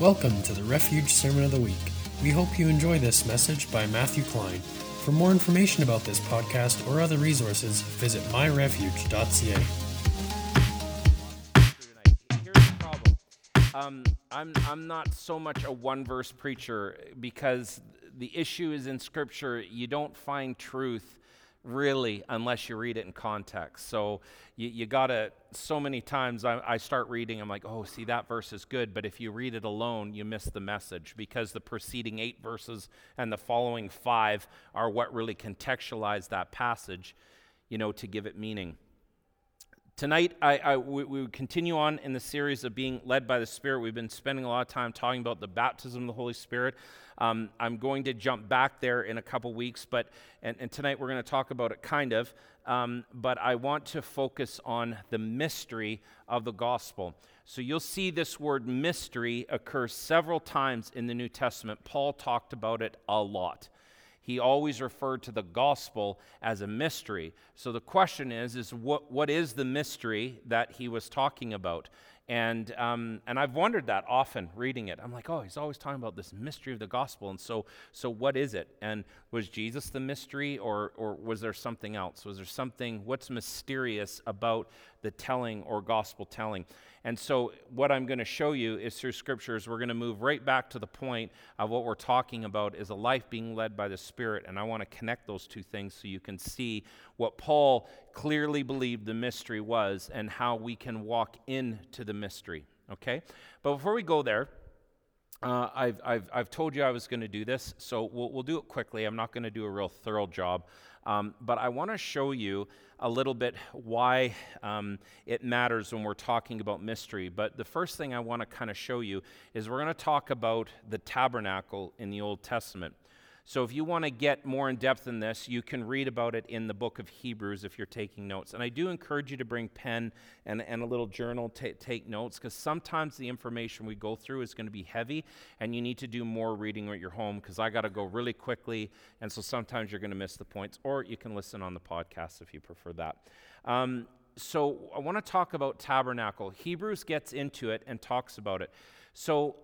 Welcome to the Refuge Sermon of the Week. We hope you enjoy this message by Matthew Klein. For more information about this podcast or other resources, visit myrefuge.ca. Here's the problem. Um, I'm, I'm not so much a one verse preacher because the issue is in Scripture, you don't find truth really unless you read it in context. So you, you got to, so many times I, I start reading, I'm like, oh, see, that verse is good. But if you read it alone, you miss the message because the preceding eight verses and the following five are what really contextualize that passage, you know, to give it meaning. Tonight, I, I, we, we continue on in the series of being led by the Spirit. We've been spending a lot of time talking about the baptism of the Holy Spirit. Um, I'm going to jump back there in a couple weeks, but and, and tonight we're going to talk about it kind of. Um, but I want to focus on the mystery of the gospel. So you'll see this word mystery occur several times in the New Testament. Paul talked about it a lot he always referred to the gospel as a mystery. So the question is, is what, what is the mystery that he was talking about? And, um, and I've wondered that often reading it. I'm like, oh, he's always talking about this mystery of the gospel. And so, so what is it? And was Jesus the mystery or, or was there something else? Was there something, what's mysterious about the telling or gospel telling? And so, what I'm going to show you is through scriptures, we're going to move right back to the point of what we're talking about is a life being led by the Spirit. And I want to connect those two things so you can see what Paul clearly believed the mystery was and how we can walk into the mystery. Okay? But before we go there, uh, I've, I've, I've told you I was going to do this, so we'll, we'll do it quickly. I'm not going to do a real thorough job. Um, but I want to show you a little bit why um, it matters when we're talking about mystery. But the first thing I want to kind of show you is we're going to talk about the tabernacle in the Old Testament. So, if you want to get more in depth in this, you can read about it in the book of Hebrews if you're taking notes. And I do encourage you to bring pen and, and a little journal to take notes because sometimes the information we go through is going to be heavy and you need to do more reading at your home because I got to go really quickly. And so sometimes you're going to miss the points, or you can listen on the podcast if you prefer that. Um, so, I want to talk about tabernacle. Hebrews gets into it and talks about it. So,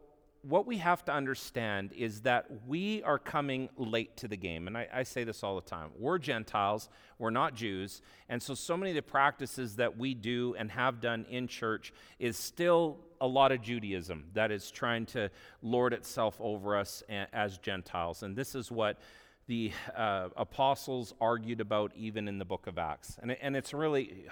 what we have to understand is that we are coming late to the game. And I, I, say this all the time. We're Gentiles, we're not Jews. And so, so many of the practices that we do and have done in church is still a lot of Judaism that is trying to lord itself over us as Gentiles. And this is what the uh, apostles argued about even in the book of Acts. And, and it's really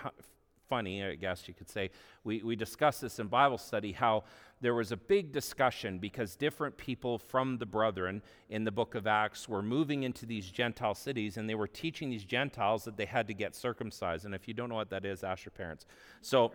funny, I guess you could say. We, we discussed this in Bible study how there was a big discussion because different people from the brethren in the book of Acts were moving into these Gentile cities and they were teaching these Gentiles that they had to get circumcised. And if you don't know what that is, ask your parents. So,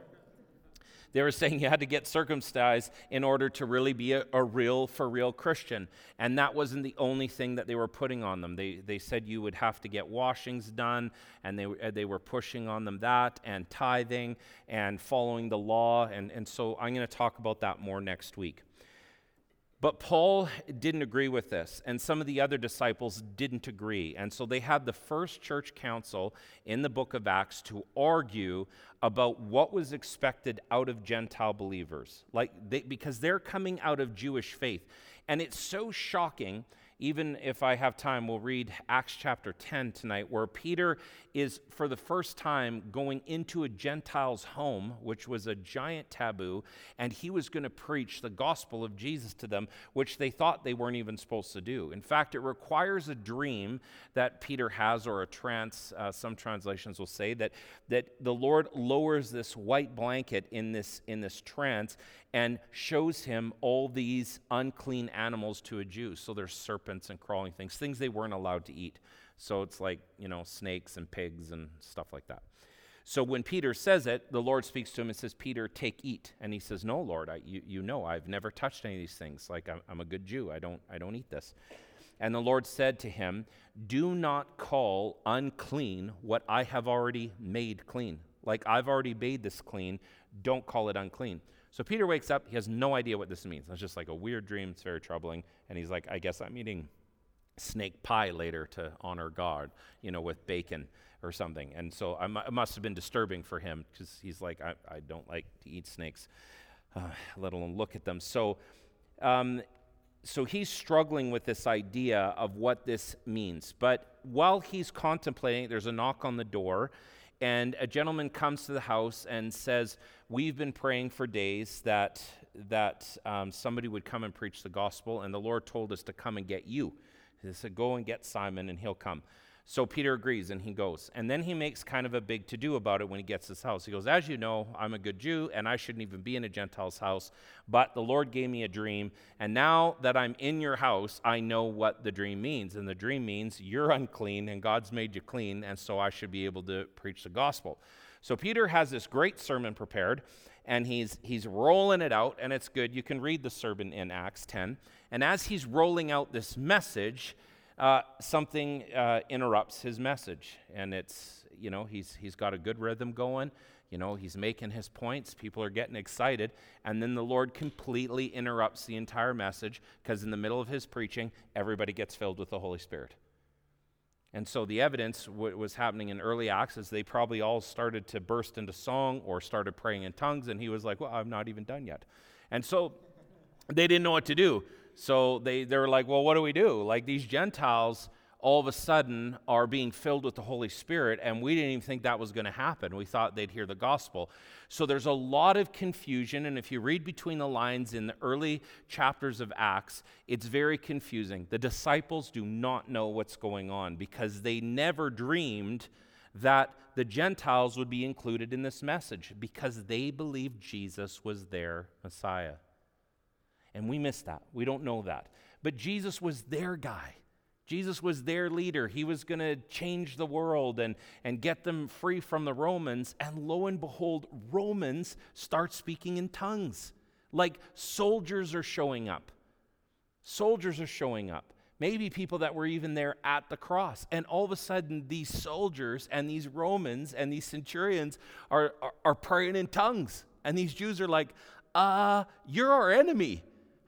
they were saying you had to get circumcised in order to really be a, a, real, for real Christian. And that wasn't the only thing that they were putting on them. They, they said you would have to get washings done, and they, uh, they were pushing on them that, and tithing, and following the law. And, and so I'm going to talk about that more next week. But Paul didn't agree with this, and some of the other disciples didn't agree. And so they had the first church council in the book of Acts to argue about what was expected out of Gentile believers, like they, because they're coming out of Jewish faith. And it's so shocking even if I have time, we'll read Acts chapter 10 tonight, where Peter is, for the first time, going into a Gentile's home, which was a giant taboo, and he was going to preach the gospel of Jesus to them, which they thought they weren't even supposed to do. In fact, it requires a dream that Peter has, or a trance, uh, some translations will say, that, that the Lord lowers this white blanket in this, in this trance and shows him all these unclean animals to a Jew. So there's serpents and crawling things, things they weren't allowed to eat. So it's like, you know, snakes and pigs and stuff like that. So when Peter says it, the Lord speaks to him and says, Peter, take, eat. And he says, No, Lord, I, you, you know I've never touched any of these things. Like I'm, I'm a good Jew. I don't, I don't eat this. And the Lord said to him, Do not call unclean what I have already made clean. Like I've already made this clean, don't call it unclean. So Peter wakes up. He has no idea what this means. It's just like a weird dream. It's very troubling. And he's like, I guess I'm eating snake pie later to honor God, you know, with bacon or something. And so it must have been disturbing for him because he's like, I, I, don't like to eat snakes, uh, let alone look at them. So um, so he's struggling with this idea of what this means. But while he's contemplating, there's a knock on the door, and a gentleman comes to the house and says, "We've been praying for days that that um, somebody would come and preach the gospel, and the Lord told us to come and get you." He said, "Go and get Simon, and he'll come." So Peter agrees and he goes. And then he makes kind of a big to do about it when he gets his house. He goes, As you know, I'm a good Jew and I shouldn't even be in a Gentile's house, but the Lord gave me a dream. And now that I'm in your house, I know what the dream means. And the dream means you're unclean and God's made you clean, and so I should be able to preach the gospel. So Peter has this great sermon prepared and he's he's rolling it out and it's good. You can read the sermon in Acts 10. And as he's rolling out this message, uh, something uh, interrupts his message. And it's, you know, he's, he's got a good rhythm going. You know, he's making his points. People are getting excited. And then the Lord completely interrupts the entire message because in the middle of his preaching, everybody gets filled with the Holy Spirit. And so the evidence what was happening in early Acts is they probably all started to burst into song or started praying in tongues. And he was like, Well, I'm not even done yet. And so they didn't know what to do. So they, they were like, well, what do we do? Like these Gentiles all of a sudden are being filled with the Holy Spirit, and we didn't even think that was going to happen. We thought they'd hear the gospel. So there's a lot of confusion, and if you read between the lines in the early chapters of Acts, it's very confusing. The disciples do not know what's going on because they never dreamed that the Gentiles would be included in this message because they believed Jesus was their Messiah. And we miss that. We don't know that. But Jesus was their guy. Jesus was their leader. He was going to change the world and, and get them free from the Romans. And lo and behold, Romans start speaking in tongues. Like soldiers are showing up. Soldiers are showing up. Maybe people that were even there at the cross. And all of a sudden, these soldiers and these Romans and these centurions are, are, are praying in tongues. And these Jews are like, uh, you're our enemy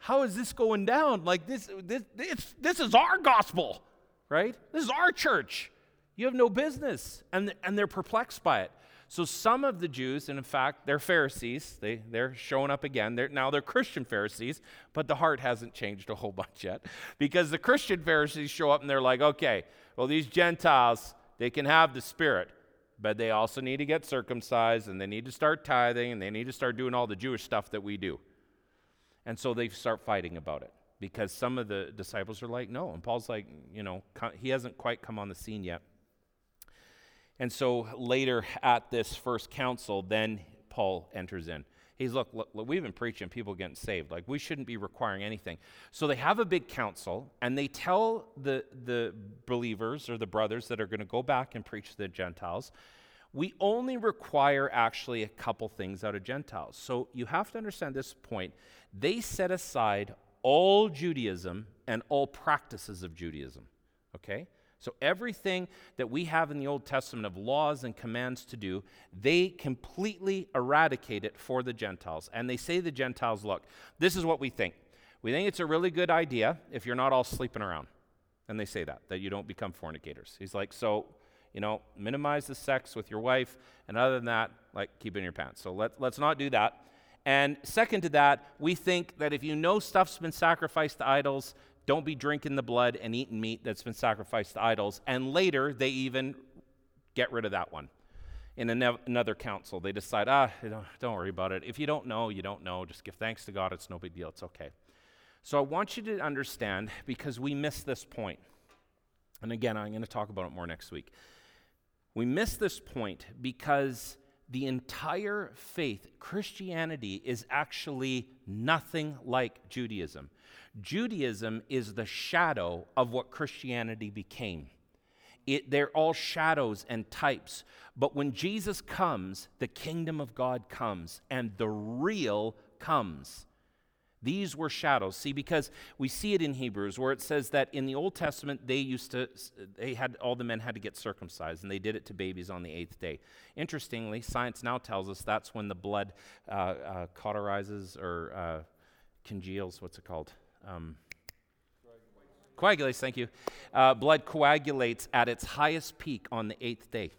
how is this going down? Like this, this, this, this is our gospel, right? This is our church. You have no business. And, and they're perplexed by it. So some of the Jews, and in fact, they're Pharisees. They, they're showing up again. They're, now they're Christian Pharisees, but the heart hasn't changed a whole bunch yet. Because the Christian Pharisees show up and they're like, okay, well, these Gentiles, they can have the Spirit, but they also need to get circumcised and they need to start tithing and they need to start doing all the Jewish stuff that we do. And so they start fighting about it because some of the disciples are like, no. And Paul's like, you know, he hasn't quite come on the scene yet. And so later at this first council, then Paul enters in. He's, look, look, look, we've been preaching, people getting saved. Like, we shouldn't be requiring anything. So they have a big council, and they tell the, the believers or the brothers that are going to go back and preach to the Gentiles we only require actually a couple things out of Gentiles. So you have to understand this point. They set aside all Judaism and all practices of Judaism. Okay? So everything that we have in the Old Testament of laws and commands to do, they completely eradicate it for the Gentiles. And they say the Gentiles, look, this is what we think. We think it's a really good idea if you're not all sleeping around. And they say that, that you don't become fornicators. He's like, so you know, minimize the sex with your wife, and other than that, like keep in your pants. So let, let's not do that. And second to that, we think that if you know stuff's been sacrificed to idols, don't be drinking the blood and eating meat that's been sacrificed to idols. And later, they even get rid of that one. In another council, they decide, ah, don't worry about it. If you don't know, you don't know. Just give thanks to God. It's no big deal. It's okay. So I want you to understand because we miss this point. And again, I'm going to talk about it more next week. We miss this point because the entire faith, Christianity, is actually nothing like Judaism. Judaism is the shadow of what Christianity became. It, they're all shadows and types. But when Jesus comes, the kingdom of God comes, and the real comes. These were shadows. See, because we see it in Hebrews where it says that in the Old Testament they used to, they had, all the men had to get circumcised and they did it to babies on the eighth day. Interestingly, science now tells us that's when the blood uh, uh, cauterizes or uh, congeals, what's it called? Um, coagulates, thank you. Uh, blood coagulates at its highest peak on the eighth day.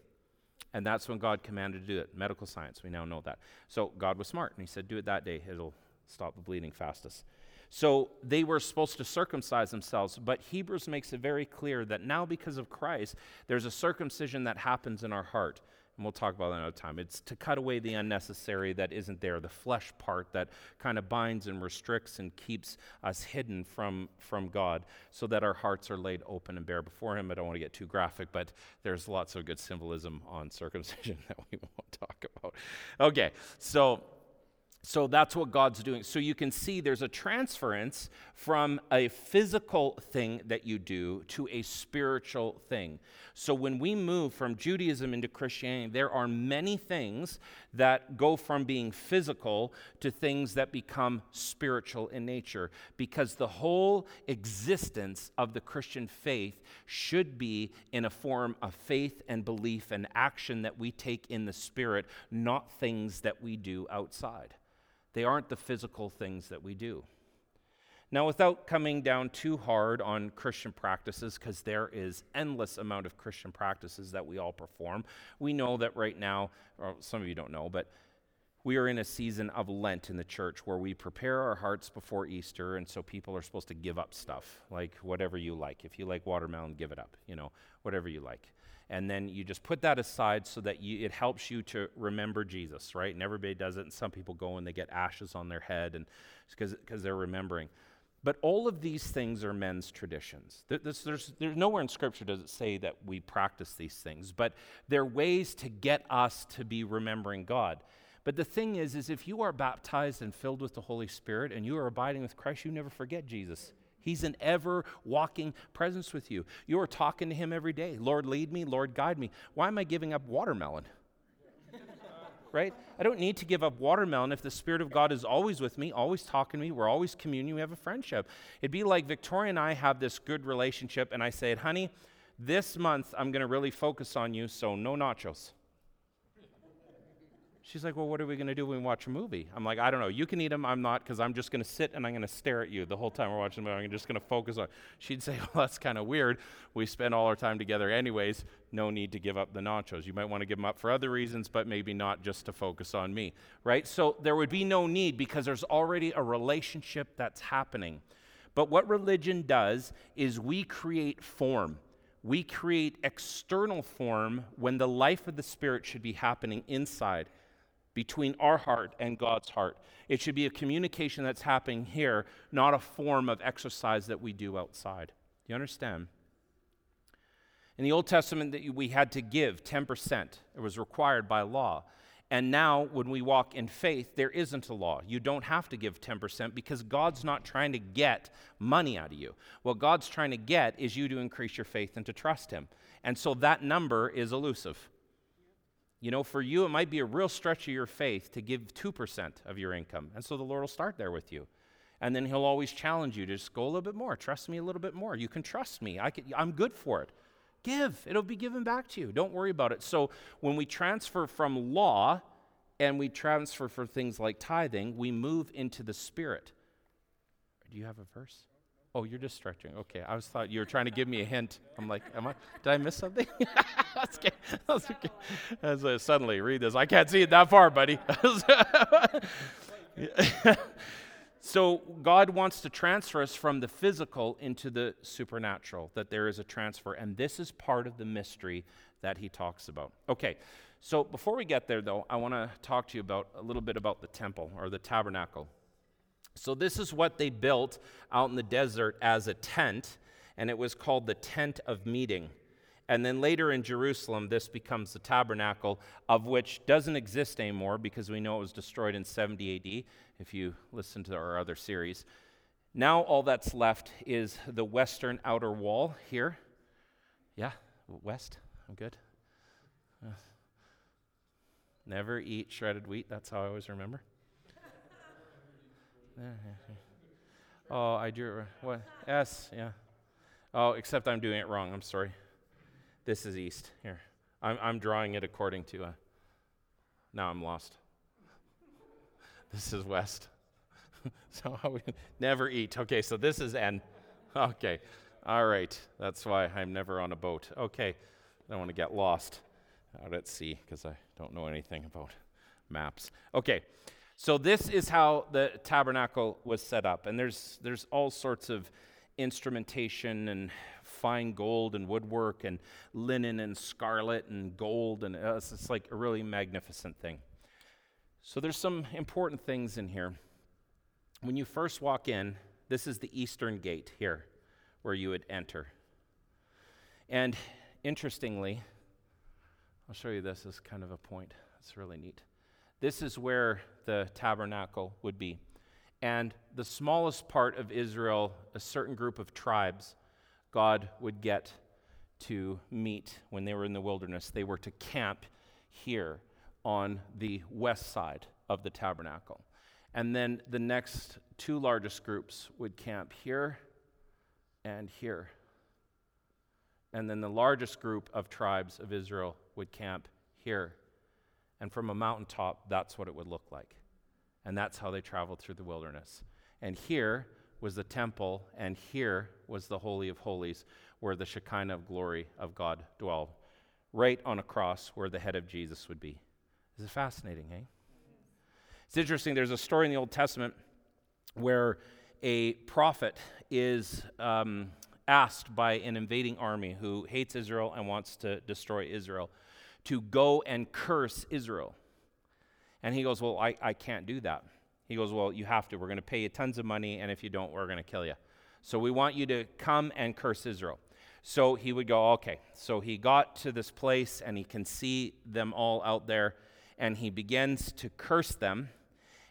And that's when God commanded to do it. Medical science, we now know that. So God was smart and he said, do it that day. It'll stop the bleeding fastest. So they were supposed to circumcise themselves, but Hebrews makes it very clear that now, because of Christ, there's a circumcision that happens in our heart. And we'll talk about that another time. It's to cut away the unnecessary that isn't there, the flesh part that kind of binds and restricts and keeps us hidden from, from God, so that our hearts are laid open and bare before Him. I don't want to get too graphic, but there's lots of good symbolism on circumcision that we won't talk about. Okay, so so that's what God's doing. So you can see there's a transference from a physical thing that you do to a spiritual thing. So when we move from Judaism into Christianity, there are many things that go from being physical to things that become spiritual in nature because the whole existence of the Christian faith should be in a form of faith and belief and action that we take in the spirit, not things that we do outside. They aren't the physical things that we do. Now, without coming down too hard on Christian practices, because there is endless amount of Christian practices that we all perform, we know that right now, some of you don't know, but we are in a season of Lent in the church where we prepare our hearts before Easter, and so people are supposed to give up stuff, like whatever you like. If you like watermelon, give it up, you know, whatever you like and then you just put that aside so that you, it helps you to remember Jesus, right? And everybody does it, and some people go and they get ashes on their head and because they're remembering. But all of these things are men's traditions. There's, there's, there's nowhere in Scripture does it say that we practice these things, but they're ways to get us to be remembering God. But the thing is, is if you are baptized and filled with the Holy Spirit and you are abiding with Christ, you never forget Jesus. He's an ever walking presence with you. You are talking to Him every day. Lord, lead me. Lord, guide me. Why am I giving up watermelon? right? I don't need to give up watermelon if the Spirit of God is always with me, always talking to me. We're always communing. We have a friendship. It'd be like Victoria and I have this good relationship, and I said, honey, this month I'm going to really focus on you, so no nachos. She's like, Well, what are we going to do when we watch a movie? I'm like, I don't know. You can eat them. I'm not, because I'm just going to sit and I'm going to stare at you the whole time we're watching the movie. I'm just going to focus on. She'd say, Well, that's kind of weird. We spend all our time together anyways. No need to give up the nachos. You might want to give them up for other reasons, but maybe not just to focus on me, right? So there would be no need because there's already a relationship that's happening. But what religion does is we create form we create external form when the life of the Spirit should be happening inside between our heart and God's heart. It should be a communication that's happening here, not a form of exercise that we do outside. Do you understand? In the Old Testament, that we had to give 10%. It was required by law. And now, when we walk in faith, there isn't a law. You don't have to give 10% because God's not trying to get money out of you. What God's trying to get is you to increase your faith and to trust Him. And so that number is elusive. You know, for you, it might be a real stretch of your faith to give 2% of your income. And so the Lord will start there with you. And then He'll always challenge you to just go a little bit more. Trust me a little bit more. You can trust me. I can, I'm good for it. Give, it'll be given back to you. Don't worry about it. So when we transfer from law and we transfer for things like tithing, we move into the Spirit. Do you have a verse? Oh, you're just stretching. Okay, I was thought you were trying to give me a hint. I'm like, am I? Did I miss something? That's okay. That's okay. As uh, suddenly read this, I can't see it that far, buddy. so God wants to transfer us from the physical into the supernatural. That there is a transfer, and this is part of the mystery that He talks about. Okay. So before we get there, though, I want to talk to you about a little bit about the temple or the tabernacle. So, this is what they built out in the desert as a tent, and it was called the tent of meeting. And then later in Jerusalem, this becomes the tabernacle, of which doesn't exist anymore because we know it was destroyed in 70 AD, if you listen to our other series. Now, all that's left is the western outer wall here. Yeah, west. I'm good. Uh, never eat shredded wheat. That's how I always remember. Oh, I drew it. What? S, yeah. Oh, except I'm doing it wrong. I'm sorry. This is east. Here. I'm, I'm drawing it according to a. Now I'm lost. this is west. so we never eat. Okay, so this is N. Okay. All right. That's why I'm never on a boat. Okay. I don't want to get lost uh, out at sea because I don't know anything about maps. Okay. So this is how the tabernacle was set up, and there's there's all sorts of instrumentation and fine gold and woodwork and linen and scarlet and gold, and uh, it's, it's like a really magnificent thing. So there's some important things in here. When you first walk in, this is the eastern gate here, where you would enter. And interestingly, I'll show you this as kind of a point. It's really neat. This is where the tabernacle would be. And the smallest part of Israel, a certain group of tribes, God would get to meet when they were in the wilderness. They were to camp here on the west side of the tabernacle. And then the next two largest groups would camp here and here. And then the largest group of tribes of Israel would camp here and from a mountaintop, that's what it would look like. And that's how they traveled through the wilderness. And here was the temple, and here was the Holy of Holies, where the Shekinah of glory of God dwelled, right on a cross where the head of Jesus would be. This is fascinating, eh? It's interesting. There's a story in the Old Testament where a prophet is um, asked by an invading army who hates Israel and wants to destroy Israel to go and curse Israel. And he goes, Well, I, I can't do that. He goes, Well, you have to. We're going to pay you tons of money, and if you don't, we're going to kill you. So we want you to come and curse Israel. So he would go, Okay. So he got to this place, and he can see them all out there, and he begins to curse them.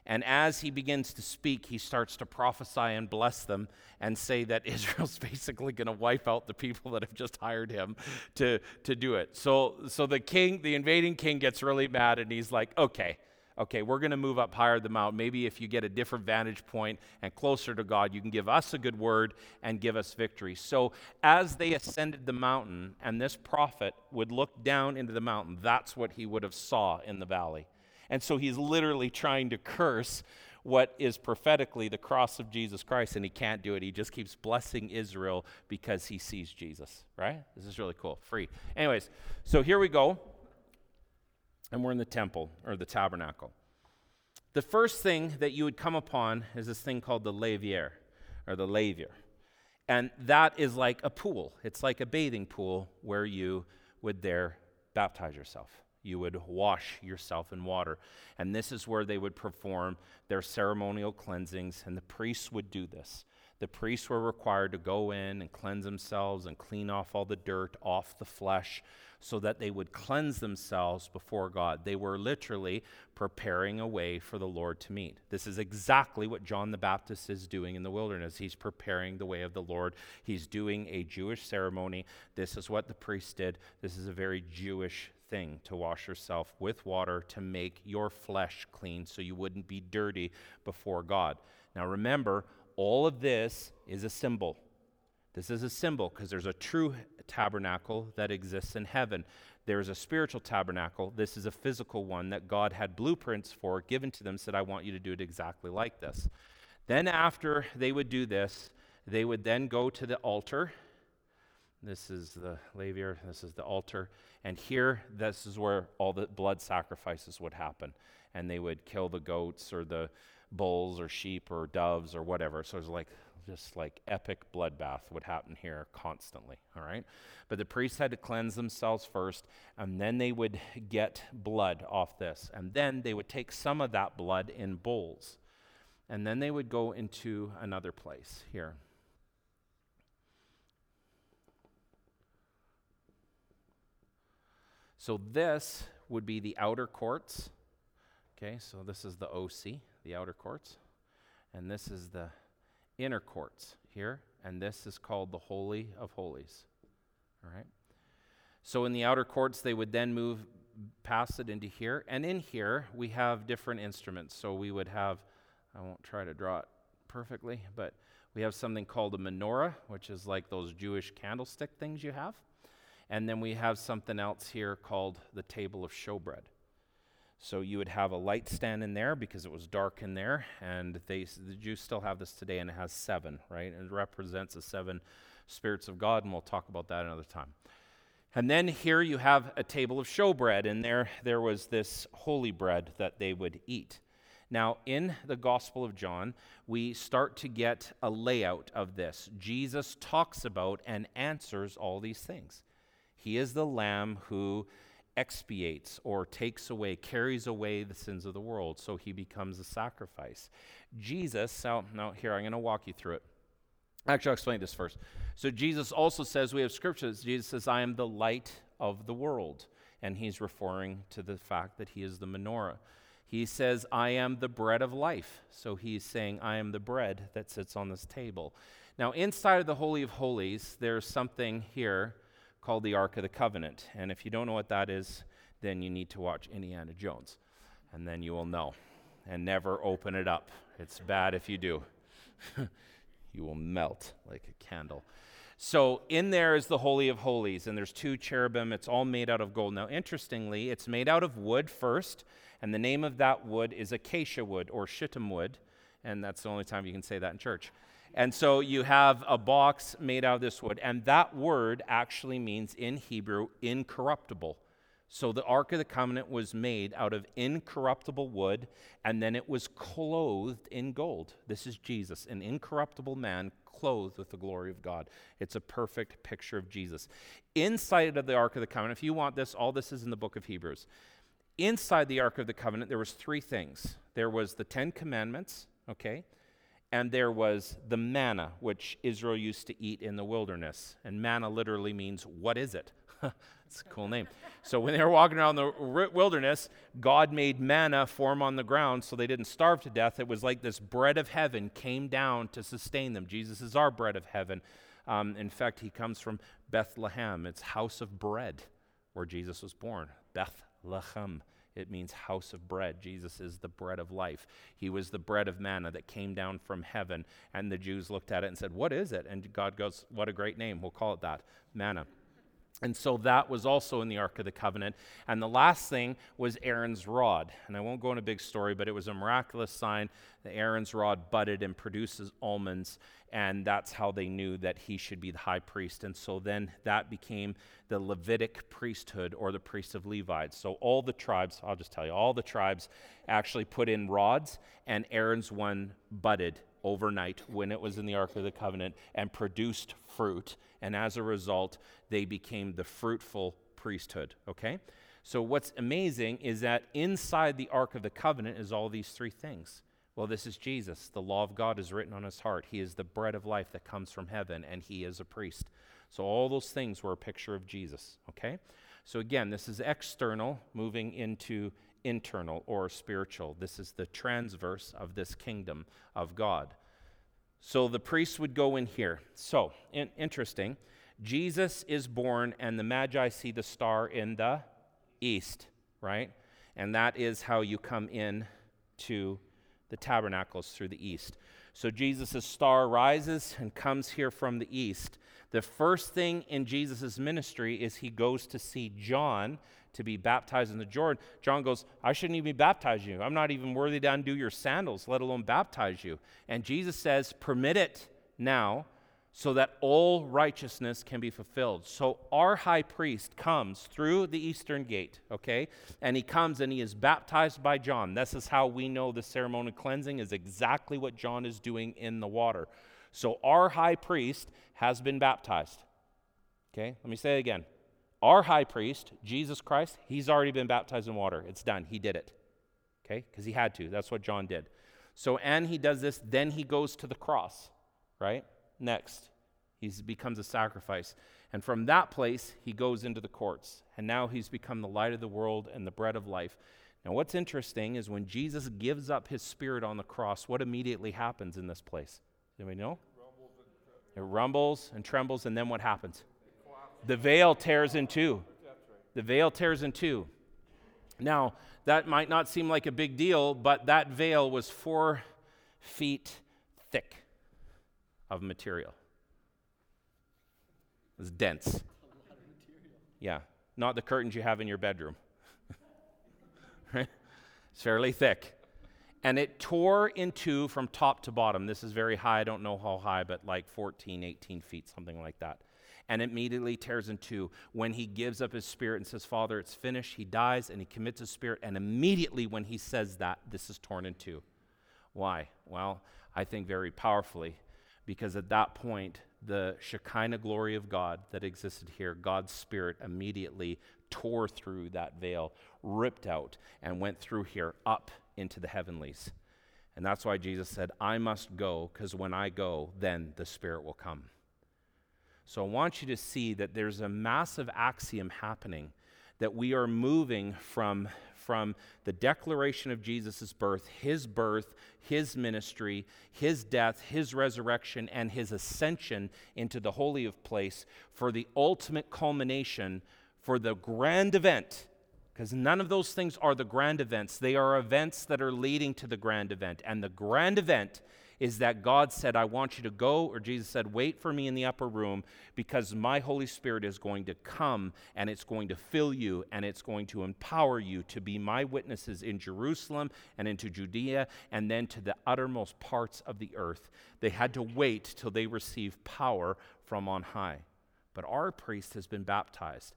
And as he begins to speak, he starts to prophesy and bless them and say that Israel's basically going to wipe out the people that have just hired him to, to do it. So, so the king, the invading king, gets really mad and he's like, okay, okay, we're going to move up higher the mountain. Maybe if you get a different vantage point and closer to God, you can give us a good word and give us victory. So as they ascended the mountain and this prophet would look down into the mountain, that's what he would have saw in the valley. And so he's literally trying to curse what is prophetically the cross of Jesus Christ, and he can't do it. He just keeps blessing Israel because he sees Jesus, right? This is really cool. Free. Anyways, so here we go. And we're in the temple or the tabernacle. The first thing that you would come upon is this thing called the laver or the laver. And that is like a pool. It's like a bathing pool where you would there baptize yourself you would wash yourself in water. And this is where they would perform their ceremonial cleansings, and the priests would do this. The priests were required to go in and cleanse themselves and clean off all the dirt off the flesh so that they would cleanse themselves before God. They were literally preparing a way for the Lord to meet. This is exactly what John the Baptist is doing in the wilderness. He's preparing the way of the Lord. He's doing a Jewish ceremony. This is what the priests did. This is a very Jewish thing to wash yourself with water to make your flesh clean so you wouldn't be dirty before God. Now remember, all of this is a symbol. This is a symbol because there's a true tabernacle that exists in heaven. There is a spiritual tabernacle. This is a physical one that God had blueprints for given to them, said, I want you to do it exactly like this. Then, after they would do this, they would then go to the altar this is the laver, this is the altar. And here, this is where all the blood sacrifices would happen. And they would kill the goats or the bulls or sheep or doves or whatever. So it's like just like epic bloodbath would happen here constantly, all right? But the priests had to cleanse themselves first, and then they would get blood off this. And then they would take some of that blood in bowls. And then they would go into another place here. So this would be the outer courts. Okay, so this is the OC, the outer courts. And this is the inner courts here. And this is called the Holy of Holies. All right. So in the outer courts, they would then move past it into here. And in here, we have different instruments. So we would have, I won't try to draw it perfectly, but we have something called a menorah, which is like those Jewish candlestick things you have. And then we have something else here called the table of showbread. So you would have a light stand in there because it was dark in there, and they, the Jews still have this today, and it has seven, right? And it represents the seven spirits of God, and we'll talk about that another time. And then here you have a table of showbread, and there there was this holy bread that they would eat. Now, in the Gospel of John, we start to get a layout of this. Jesus talks about and answers all these things. He is the Lamb who expiates or takes away, carries away the sins of the world, so he becomes a sacrifice. Jesus, now, now here, I'm going to walk you through it. Actually, I'll explain this first. So, Jesus also says, we have scriptures. Jesus says, I am the light of the world. And he's referring to the fact that he is the menorah. He says, I am the bread of life. So he's saying, I am the bread that sits on this table. Now, inside of the Holy of Holies, there's something here called the Ark of the Covenant. And if you don't know what that is, then you need to watch Indiana Jones. And then you will know. And never open it up. It's bad if you do. you will melt like a candle. So in there is the Holy of Holies, and there's two cherubim. It's all made out of gold. Now, interestingly, it's made out of wood first, and the name of that wood is acacia wood or shittim wood, and that's the only time you can say that in church. And so you have a box made out of this wood, and that word actually means in Hebrew incorruptible. So the Ark of the Covenant was made out of incorruptible wood, and then it was clothed in gold. This is Jesus, an incorruptible man clothed with the glory of God. It's a perfect picture of Jesus. Inside of the Ark of the Covenant, if you want this, all this is in the book of Hebrews. Inside the Ark of the Covenant, there was three things. There was the Ten Commandments, okay? And there was the manna, which Israel used to eat in the wilderness. And manna literally means, what is it? It's a cool name. So when they were walking around the wilderness, God made manna form on the ground so they didn't starve to death. It was like this bread of heaven came down to sustain them. Jesus is our bread of heaven. Um, in fact, he comes from Bethlehem. It's house of bread where Jesus was born. Bethlehem. It means house of bread. Jesus is the bread of life. He was the bread of manna that came down from heaven. And the Jews looked at it and said, What is it? And God goes, What a great name. We'll call it that manna. And so that was also in the Ark of the Covenant. And the last thing was Aaron's rod. And I won't go into a big story, but it was a miraculous sign that Aaron's rod budded and produces almonds. And that's how they knew that he should be the high priest. And so then that became the Levitic priesthood or the priest of Levi. So all the tribes, I'll just tell you, all the tribes actually put in rods, and Aaron's one budded overnight when it was in the Ark of the Covenant and produced fruit. And as a result, they became the fruitful priesthood. Okay? So, what's amazing is that inside the Ark of the Covenant is all these three things. Well, this is Jesus. The law of God is written on his heart. He is the bread of life that comes from heaven, and he is a priest. So, all those things were a picture of Jesus. Okay? So, again, this is external, moving into internal or spiritual. This is the transverse of this kingdom of God. So the priests would go in here. So, in, interesting. Jesus is born, and the Magi see the star in the east, right? And that is how you come in to the tabernacles through the east. So Jesus' star rises and comes here from the east. The first thing in Jesus' ministry is he goes to see John to be baptized in the Jordan. John goes, I shouldn't even baptize you. I'm not even worthy to undo your sandals, let alone baptize you. And Jesus says, Permit it now so that all righteousness can be fulfilled. So our high priest comes through the eastern gate, okay? And he comes and he is baptized by John. This is how we know the ceremonial cleansing is exactly what John is doing in the water. So our high priest has been baptized. Okay? Let me say it again. Our high priest, Jesus Christ, he's already been baptized in water. It's done. He did it. Okay? Because he had to. That's what John did. So, and he does this, then he goes to the cross, right? Next, he becomes a sacrifice. And from that place, he goes into the courts. And now he's become the light of the world and the bread of life. Now, what's interesting is when Jesus gives up his spirit on the cross, what immediately happens in this place? Do we know? It rumbles and trembles, and then what happens? The veil tears in two. The veil tears in two. Now, that might not seem like a big deal, but that veil was four feet thick of material. It was dense. Yeah, not the curtains you have in your bedroom. right? It's fairly thick. And it tore in two from top to bottom. This is very high. I don't know how high, but like 14, 18 feet, something like that and immediately tears in two. When he gives up his spirit and says, Father, it's finished, he dies and he commits his spirit. And immediately when he says that, this is torn in two. Why? Well, I think very powerfully, because at that point, the Shekinah glory of God that existed here, God's Spirit immediately tore through that veil, ripped out, and went through here up into the heavenlies. And that's why Jesus said, I must go, because when I go, then the Spirit will come. So I want you to see that there's a massive axiom happening that we are moving from, from the declaration of Jesus' birth, his birth, his ministry, his death, his resurrection, and his ascension into the Holy of Place for the ultimate culmination, for the grand event. Because none of those things are the grand events. They are events that are leading to the grand event. And the grand event is that God said, I want you to go, or Jesus said, wait for me in the upper room because my Holy Spirit is going to come and it's going to fill you and it's going to empower you to be my witnesses in Jerusalem and into Judea and then to the uttermost parts of the earth. They had to wait till they received power from on high. But our priest has been baptized.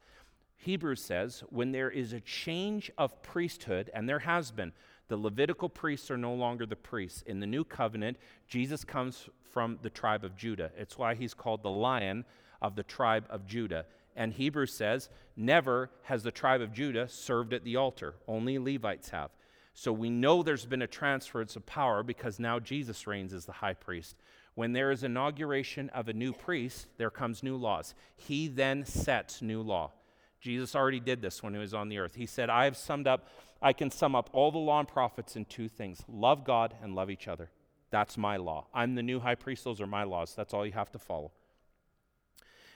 Hebrews says, when there is a change of priesthood, and there has been, the Levitical priests are no longer the priests. In the new covenant, Jesus comes from the tribe of Judah. It's why he's called the lion of the tribe of Judah. And Hebrews says, never has the tribe of Judah served at the altar, only Levites have. So we know there's been a transference of power because now Jesus reigns as the high priest. When there is inauguration of a new priest, there comes new laws. He then sets new law. Jesus already did this when he was on the earth. He said, I have summed up, I can sum up all the law and prophets in two things love God and love each other. That's my law. I'm the new high priest. Those are my laws. That's all you have to follow.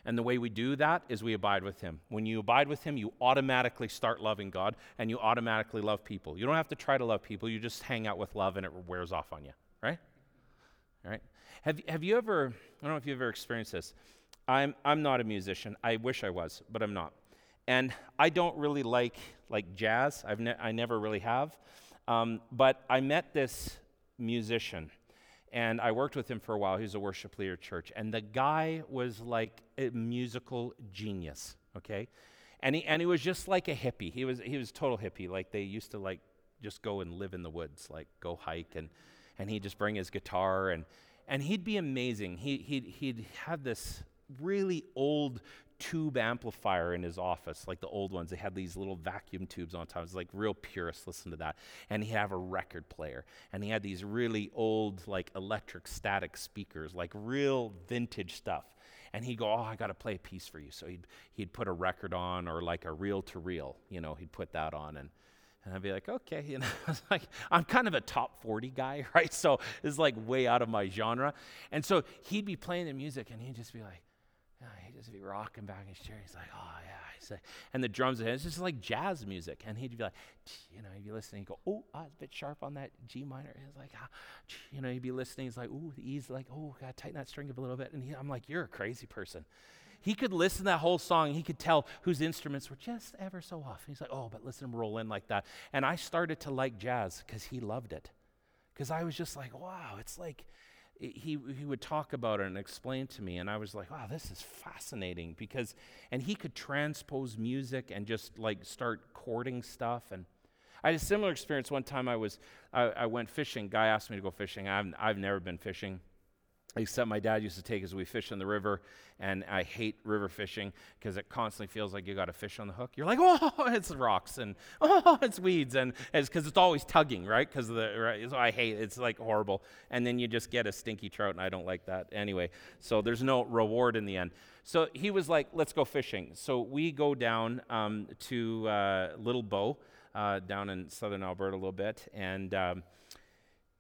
And the way we do that is we abide with Him. When you abide with Him, you automatically start loving God and you automatically love people. You don't have to try to love people, you just hang out with love and it wears off on you, right? Right? Have, have you ever, I don't know if you've ever experienced this. I'm, I'm not a musician. I wish I was, but I'm not. And I don't really like like jazz. I've ne- I never really have. Um, but I met this musician, and I worked with him for a while. He was a worship leader church, and the guy was like a musical genius. Okay, and he and he was just like a hippie. He was he was total hippie. Like they used to like just go and live in the woods, like go hike, and and he'd just bring his guitar and and he'd be amazing. He he'd he'd have this really old tube amplifier in his office, like the old ones. They had these little vacuum tubes on top. It was like real purist, listen to that. And he had a record player. And he had these really old, like electric static speakers, like real vintage stuff. And he'd go, Oh, I got to play a piece for you. So he'd, he'd put a record on or like a reel to reel, you know, he'd put that on. And, and I'd be like, okay, know, I was like, I'm kind of a top 40 guy, right? So it's like way out of my genre. And so he'd be playing the music and he'd just be like, just be rocking back in his chair. He's like, oh, yeah. He's like, and the drums, it's just like jazz music. And he'd be like, you know, he'd be listening. He'd go, oh, ah, it's a bit sharp on that G minor. He's like, ah, you know, he'd be listening. He's like, oh, the E's like, oh, got to tighten that string up a little bit. And he, I'm like, you're a crazy person. He could listen to that whole song. He could tell whose instruments were just ever so off. He's like, oh, but listen him roll in like that. And I started to like jazz because he loved it. Because I was just like, wow, it's like, he, he would talk about it and explain to me and i was like wow this is fascinating because and he could transpose music and just like start chording stuff and i had a similar experience one time i was i, I went fishing guy asked me to go fishing I've, I've never been fishing except my dad used to take us we fish in the river and i hate river fishing because it constantly feels like you got a fish on the hook. You're like oh it's rocks and oh it's weeds and it's because it's always tugging right? Because the right so i hate it. it's like horrible. And then you just get a stinky trout and i don't like that anyway. So there's no reward in the end. So he was like let's go fishing. So we go down um, to uh, little bow uh, down in southern alberta a little bit and um,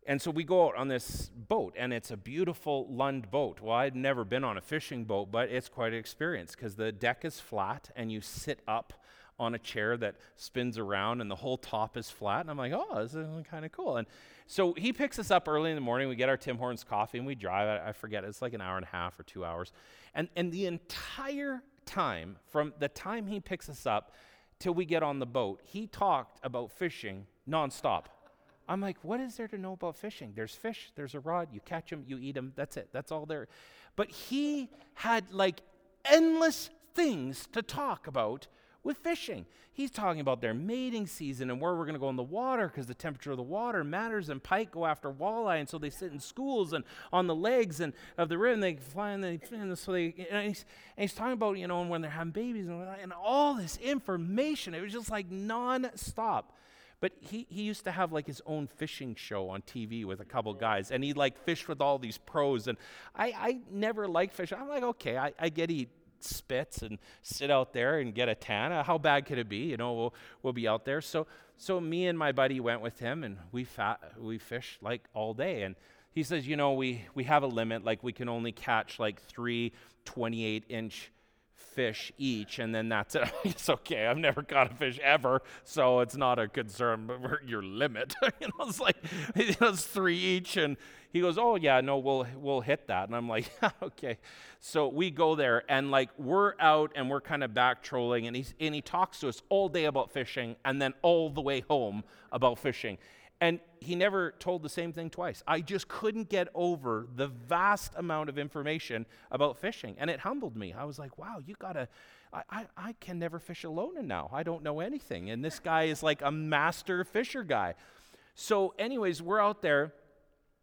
and so we go out on this boat, and it's a beautiful Lund boat. Well, I'd never been on a fishing boat, but it's quite an experience because the deck is flat, and you sit up on a chair that spins around, and the whole top is flat. And I'm like, oh, this is kind of cool. And so he picks us up early in the morning. We get our Tim Hortons coffee, and we drive. I, I forget, it's like an hour and a half or two hours. And, and the entire time, from the time he picks us up till we get on the boat, he talked about fishing nonstop. I'm like, what is there to know about fishing? There's fish, there's a rod, you catch them, you eat them, that's it, that's all there. But he had like endless things to talk about with fishing. He's talking about their mating season and where we're going to go in the water because the temperature of the water matters. And pike go after walleye, and so they sit in schools and on the legs and of the river, and they fly and they and so they. And he's, and he's, talking about you know when they're having babies and, and all this information. It was just like non-stop. But he, he used to have like his own fishing show on TV with a couple guys, and he like fished with all these pros. And I, I never liked fishing. I'm like, okay, I, I get he spits and sit out there and get a tan. Uh, how bad could it be? You know, we'll, we'll be out there. So, so me and my buddy went with him, and we fat, we fished like all day. And he says, you know, we, we have a limit, like we can only catch like three 28 inch fish each, and then that's it. it's okay. I've never caught a fish ever, so it's not a concern. But your limit, you know, it's like it's three each, and he goes, "Oh yeah, no, we'll we'll hit that." And I'm like, "Okay." So we go there, and like we're out, and we're kind of back trolling, and he's and he talks to us all day about fishing, and then all the way home about fishing. And he never told the same thing twice. I just couldn't get over the vast amount of information about fishing. And it humbled me. I was like, wow, you gotta, I, I, I can never fish alone now. I don't know anything. And this guy is like a master fisher guy. So, anyways, we're out there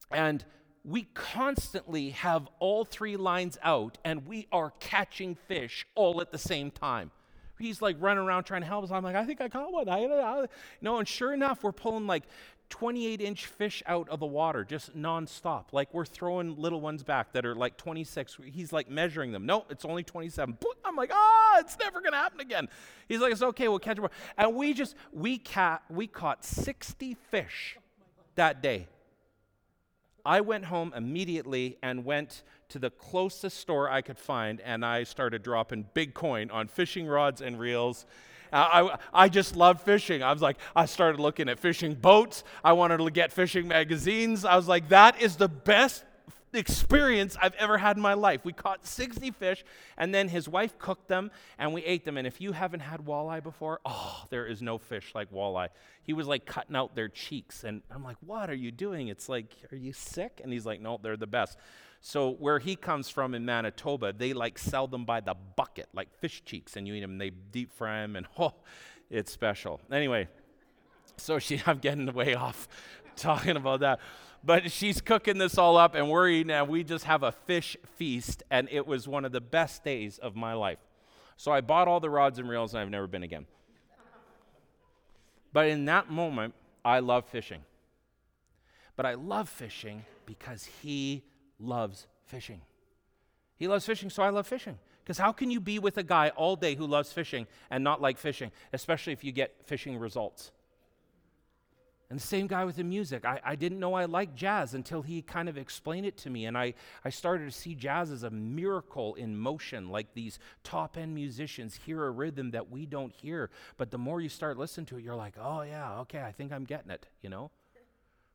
and we constantly have all three lines out and we are catching fish all at the same time he's like running around trying to help us. I'm like, I think I caught one. I, I, no, and sure enough, we're pulling like 28 inch fish out of the water just nonstop. Like we're throwing little ones back that are like 26. He's like measuring them. No, it's only 27. I'm like, ah, oh, it's never going to happen again. He's like, it's okay, we'll catch more. And we just, we, ca- we caught 60 fish that day. I went home immediately and went to the closest store I could find and I started dropping big coin on fishing rods and reels I, I just love fishing. I was like, I started looking at fishing boats. I wanted to get fishing magazines. I was like, that is the best experience I've ever had in my life. We caught 60 fish, and then his wife cooked them, and we ate them. And if you haven't had walleye before, oh, there is no fish like walleye. He was like cutting out their cheeks, and I'm like, what are you doing? It's like, are you sick? And he's like, no, they're the best. So where he comes from in Manitoba, they like sell them by the bucket, like fish cheeks, and you eat them. They deep fry them, and oh, it's special. Anyway, so she, I'm getting way off talking about that, but she's cooking this all up, and we're eating, and we just have a fish feast, and it was one of the best days of my life. So I bought all the rods and reels, and I've never been again. But in that moment, I love fishing. But I love fishing because he loves fishing. He loves fishing, so I love fishing. Because how can you be with a guy all day who loves fishing and not like fishing, especially if you get fishing results? And the same guy with the music. I, I didn't know I liked jazz until he kind of explained it to me. And I, I started to see jazz as a miracle in motion, like these top end musicians hear a rhythm that we don't hear. But the more you start listening to it, you're like, oh, yeah, okay, I think I'm getting it, you know?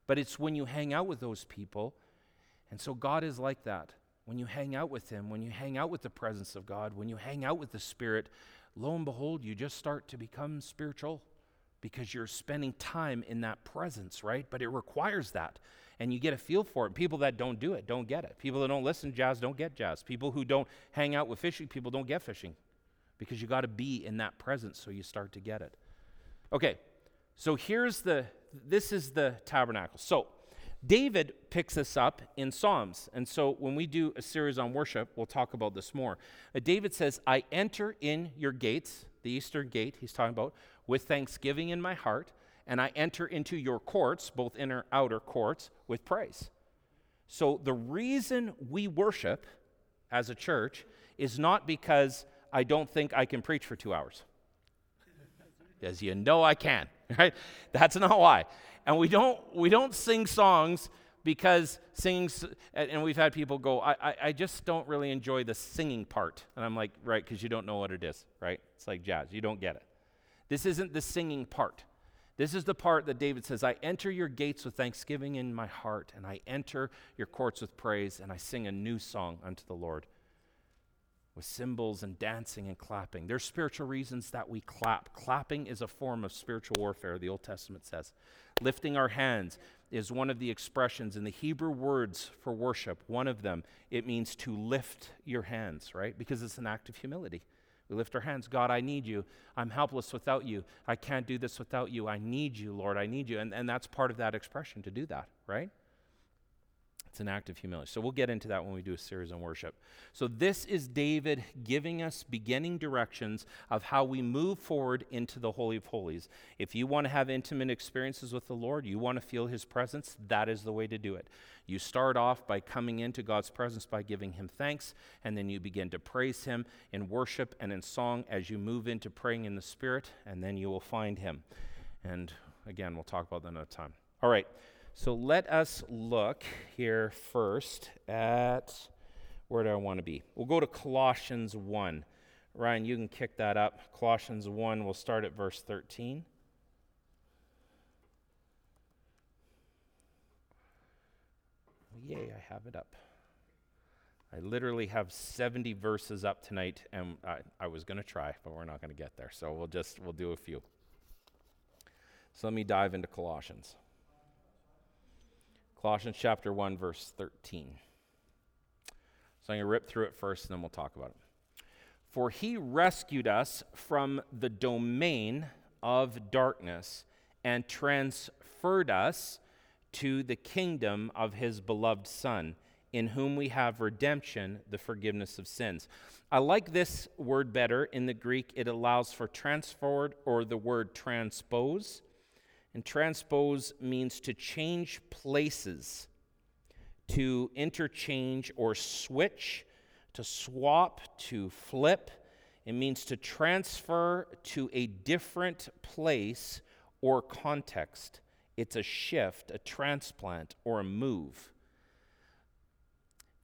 But it's when you hang out with those people and so God is like that. When you hang out with Him, when you hang out with the presence of God, when you hang out with the Spirit, lo and behold, you just start to become spiritual because you're spending time in that presence, right? But it requires that. And you get a feel for it. People that don't do it don't get it. People that don't listen to jazz don't get jazz. People who don't hang out with fishing people don't get fishing because you got to be in that presence so you start to get it. Okay, so here's the, this is the tabernacle. So David picks this up in Psalms. And so when we do a series on worship, we'll talk about this more. Uh, David says, I enter in your gates, the eastern gate, he's talking about, with thanksgiving in my heart, and I enter into your courts, both inner and outer courts, with praise. So the reason we worship as a church is not because I don't think I can preach for two hours. As you know I can, right? That's not why. And we don't, we don't sing songs because singing, and we've had people go, I, I, I, just don't really enjoy the singing part. And I'm like, right, because you don't know what it is, right? It's like jazz, you don't get it. This isn't the singing part. This is the part that David says, I enter your gates with thanksgiving in my heart, and I enter your courts with praise, and I sing a new song unto the Lord. With cymbals and dancing and clapping. There's spiritual reasons that we clap. Clapping is a form of spiritual warfare, the Old Testament says. Lifting our hands is one of the expressions in the Hebrew words for worship. One of them, it means to lift your hands, right? Because it's an act of humility. We lift our hands. God, I need you. I'm helpless without you. I can't do this without you. I need you, Lord. I need you. And, and that's part of that expression to do that, right? It's an act of humility. So we'll get into that when we do a series on worship. So this is David giving us beginning directions of how we move forward into the Holy of Holies. If you want to have intimate experiences with the Lord, you want to feel his presence, that is the way to do it. You start off by coming into God's presence by giving him thanks, and then you begin to praise him in worship and in song as you move into praying in the Spirit, and then you will find him. And again, we'll talk about that another time. All right. So let us look here first at where do I want to be? We'll go to Colossians 1. Ryan, you can kick that up. Colossians 1, we'll start at verse 13. Yay, I have it up. I literally have 70 verses up tonight, and I, I was going to try, but we're not going to get there. So we'll just, we'll do a few. So let me dive into Colossians. Colossians chapter 1, verse 13. So I'm going to rip through it first and then we'll talk about it. For he rescued us from the domain of darkness and transferred us to the kingdom of his beloved Son, in whom we have redemption, the forgiveness of sins. I like this word better in the Greek. It allows for transferred or the word transpose and transpose means to change places, to interchange or switch, to swap, to flip. It means to transfer to a different place or context. It's a shift, a transplant, or a move.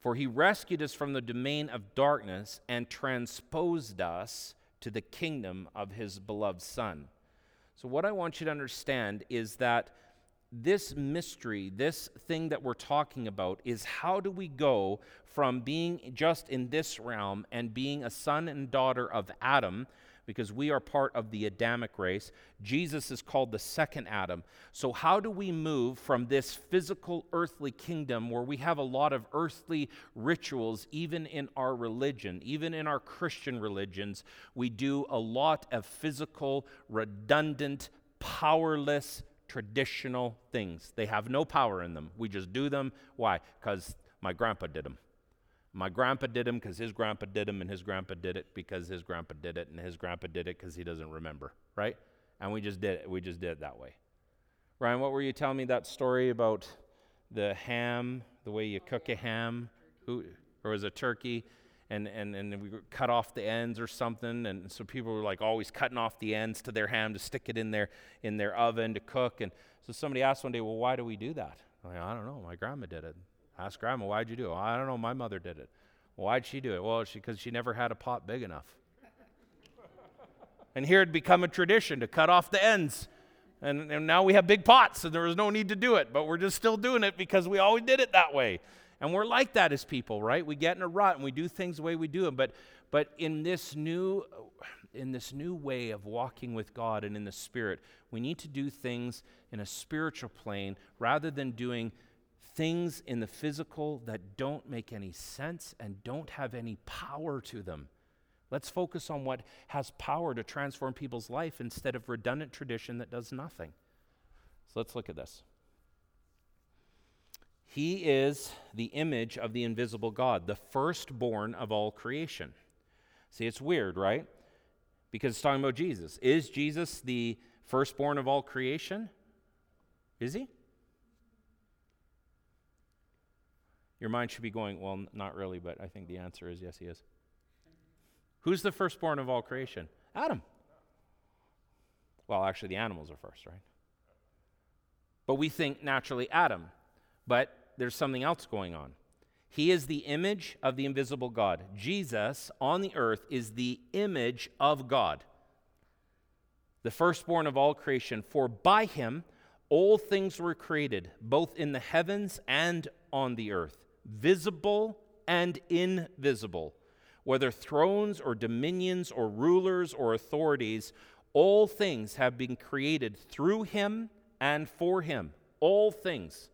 For he rescued us from the domain of darkness and transposed us to the kingdom of his beloved Son. So, what I want you to understand is that this mystery, this thing that we're talking about, is how do we go from being just in this realm and being a son and daughter of Adam because we are part of the Adamic race. Jesus is called the second Adam. So, how do we move from this physical earthly kingdom where we have a lot of earthly rituals, even in our religion, even in our Christian religions? We do a lot of physical, redundant, powerless, traditional things. They have no power in them. We just do them. Why? Because my grandpa did them. My grandpa did them because his grandpa did them, and his grandpa did it because his grandpa did it, and his grandpa did it because he doesn't remember, right? And we just did it. We just did it that way. Ryan, what were you telling me that story about the ham, the way you cook a ham? Who, or was it turkey? And, and, and we cut off the ends or something. And so people were like always cutting off the ends to their ham to stick it in their, in their oven to cook. And so somebody asked one day, well, why do we do that? I'm like, I don't know. My grandma did it. Ask grandma, why'd you do it? I don't know. My mother did it. why'd she do it? Well, because she, she never had a pot big enough. and here it become a tradition to cut off the ends. And, and now we have big pots, and there was no need to do it, but we're just still doing it because we always did it that way. And we're like that as people, right? We get in a rut and we do things the way we do them. But, but in this new in this new way of walking with God and in the Spirit, we need to do things in a spiritual plane rather than doing things in the physical that don't make any sense and don't have any power to them. Let's focus on what has power to transform people's life instead of redundant tradition that does nothing. So let's look at this. He is the image of the invisible God, the firstborn of all creation. See, it's weird, right? Because it's talking about Jesus. Is Jesus the firstborn of all creation? Is he? Your mind should be going, well, not really, but I think the answer is yes, he is. Who's the firstborn of all creation? Adam. Well, actually, the animals are first, right? But we think naturally Adam. But there's something else going on. He is the image of the invisible God. Jesus on the earth is the image of God, the firstborn of all creation. For by him all things were created, both in the heavens and on the earth visible and invisible, whether thrones or dominions or rulers or authorities, all things have been created through him and for him. All things.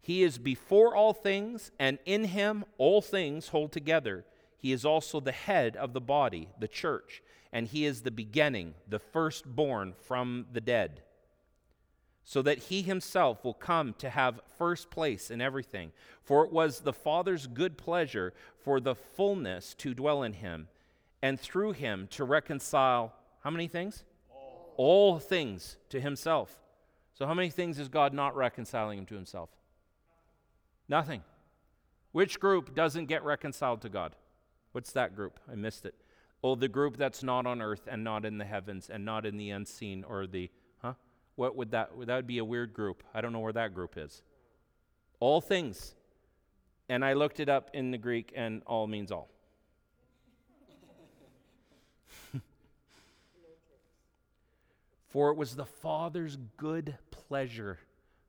He is before all things, and in him all things hold together. He is also the head of the body, the church, and he is the beginning, the firstborn from the dead so that he himself will come to have first place in everything. For it was the Father's good pleasure for the fullness to dwell in him, and through him to reconcile how many things? All, All things to himself. So, how many things is God not reconciling him to himself? Nothing. Which group doesn't get reconciled to God? What's that group? I missed it. Oh, the group that's not on earth and not in the heavens and not in the unseen or the what would that that would be a weird group. I don't know where that group is. All things. And I looked it up in the Greek and all means all. for it was the Father's good pleasure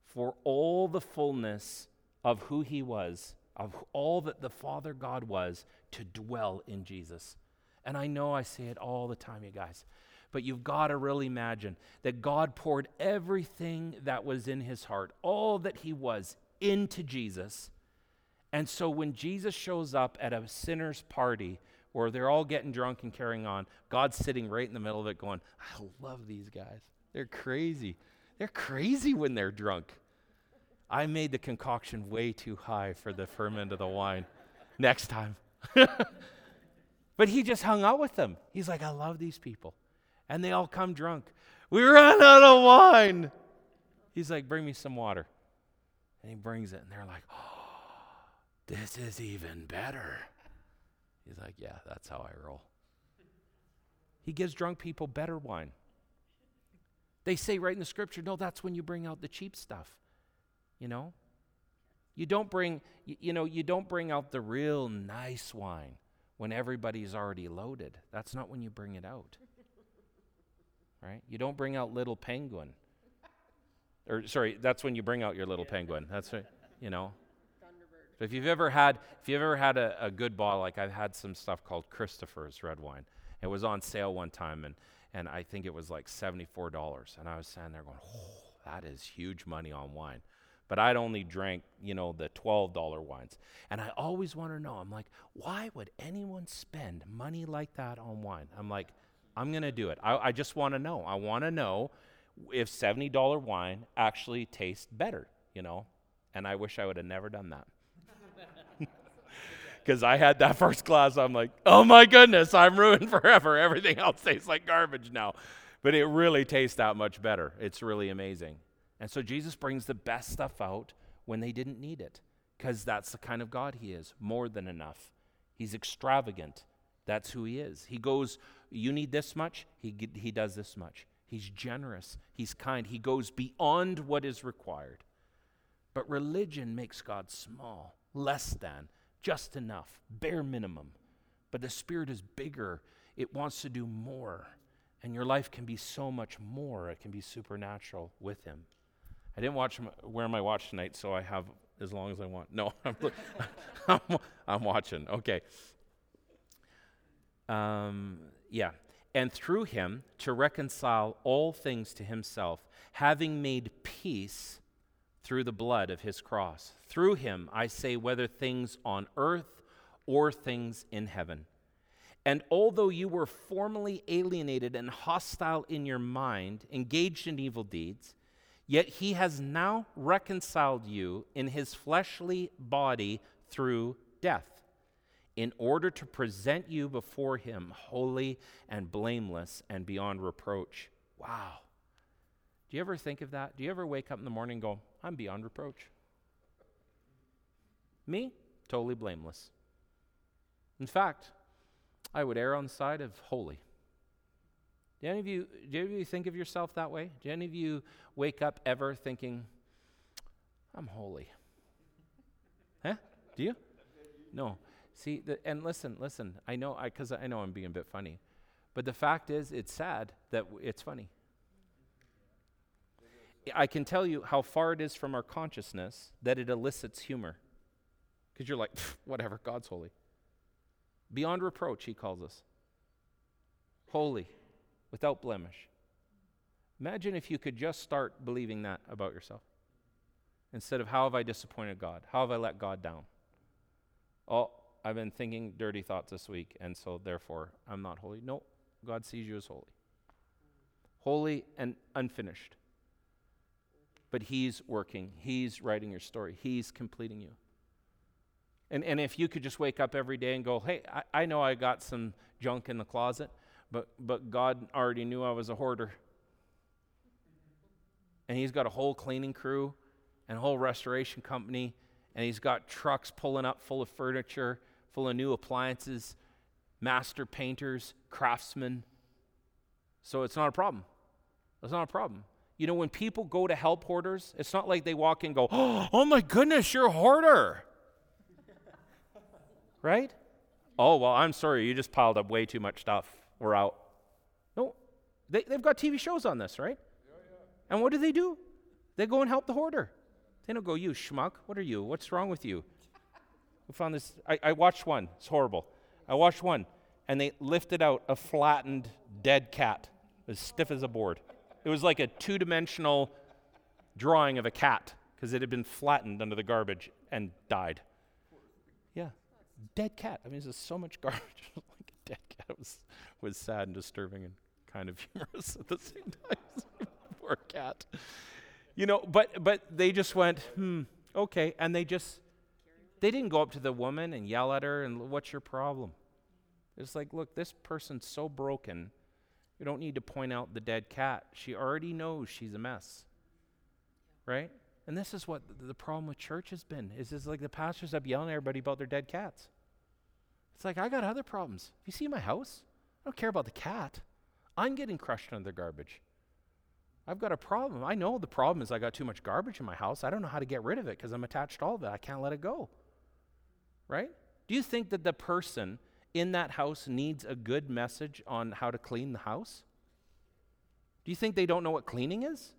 for all the fullness of who he was, of all that the Father God was, to dwell in Jesus. And I know I say it all the time, you guys. But you've got to really imagine that God poured everything that was in his heart, all that he was, into Jesus. And so when Jesus shows up at a sinner's party where they're all getting drunk and carrying on, God's sitting right in the middle of it going, I love these guys. They're crazy. They're crazy when they're drunk. I made the concoction way too high for the ferment of the wine. Next time. but he just hung out with them. He's like, I love these people and they all come drunk. We ran out of wine. He's like, Bring me some water. And he brings it, and they're like, Oh, this is even better. He's like, Yeah, that's how I roll. He gives drunk people better wine. They say right in the scripture, no, that's when you bring out the cheap stuff. You know? You don't bring, you know, you don't bring out the real nice wine when everybody's already loaded. That's not when you bring it out right? You don't bring out little penguin. Or sorry, that's when you bring out your little penguin. That's right, you know. Thunderbird. If you've ever had if you've ever had a, a good bottle, like I've had some stuff called Christopher's red wine. It was on sale one time and and I think it was like seventy-four dollars. And I was standing there going, Oh, that is huge money on wine. But I'd only drank, you know, the twelve dollar wines. And I always want to know, I'm like, why would anyone spend money like that on wine? I'm like, I'm going to do it. I, I just want to know. I want to know if $70 wine actually tastes better, you know? And I wish I would have never done that. Because I had that first glass, I'm like, oh my goodness, I'm ruined forever. Everything else tastes like garbage now. But it really tastes that much better. It's really amazing. And so Jesus brings the best stuff out when they didn't need it, because that's the kind of God He is more than enough. He's extravagant. That's who He is. He goes you need this much, he, he does this much. He's generous, he's kind, he goes beyond what is required. But religion makes God small, less than, just enough, bare minimum. But the Spirit is bigger, it wants to do more. And your life can be so much more. It can be supernatural with Him. I didn't watch my, wear my watch tonight, so I have as long as I want. No, I'm, I'm, I'm watching. Okay. Um, yeah. And through him to reconcile all things to himself, having made peace through the blood of his cross. Through him, I say, whether things on earth or things in heaven. And although you were formerly alienated and hostile in your mind, engaged in evil deeds, yet he has now reconciled you in his fleshly body through death in order to present you before him holy and blameless and beyond reproach. Wow. Do you ever think of that? Do you ever wake up in the morning and go, I'm beyond reproach? Me? Totally blameless. In fact, I would err on the side of holy. Do any of you, do any of you think of yourself that way? Do any of you wake up ever thinking, I'm holy? Huh? Do you? No. See, the, and listen, listen. I know, I because I, know I'm being a bit funny, but the fact is, it's sad that w- it's funny. I can tell you how far it is from our consciousness that it elicits humor. Because you're like, whatever, God's holy. Beyond reproach, he calls us. Holy, without blemish. Imagine if you could just start believing that about yourself instead of how have I disappointed God? How have I let God down? Oh, I've been thinking dirty thoughts this week, and so therefore I'm not holy. No, God sees you as holy. Holy and unfinished. But He's working, He's writing your story, He's completing you. And, and if you could just wake up every day and go, hey, I, I know I got some junk in the closet, but, but God already knew I was a hoarder. And He's got a whole cleaning crew and a whole restoration company, and He's got trucks pulling up full of furniture, full of new appliances, master painters, craftsmen. So it's not a problem. It's not a problem. You know, when people go to help hoarders, it's not like they walk in and go, oh my goodness, you're a hoarder right? Oh, well, I'm sorry, you just piled up way too much stuff. We're out. No, they, they've got TV shows on this, right? Yeah, yeah. And what do they do? They go and help the hoarder. They don't go, you schmuck, what are you? What's wrong with you? We found this. I, I watched one. It's horrible. I watched one, and they lifted out a flattened dead cat, as stiff as a board. It was like a two dimensional drawing of a cat because it had been flattened under the garbage and died Yeah, dead cat. I mean, there's so much garbage. like a dead cat was, was sad and disturbing and kind of humorous at the same time. Poor cat. You know, but but they just went, hmm, okay, and they just they didn't go up to the woman and yell at her and what's your problem? It's like, look, this person's so broken. You don't need to point out the dead cat. She already knows she's a mess. Right? And this is what the problem with church has been is it's like the pastors up yelling at everybody about their dead cats. It's like I got other problems. You see my house? I don't care about the cat. I'm getting crushed under the garbage. I've got a problem. I know the problem is I got too much garbage in my house. I don't know how to get rid of it because I'm attached to all of it. I can't let it go. Right? Do you think that the person in that house needs a good message on how to clean the house? Do you think they don't know what cleaning is?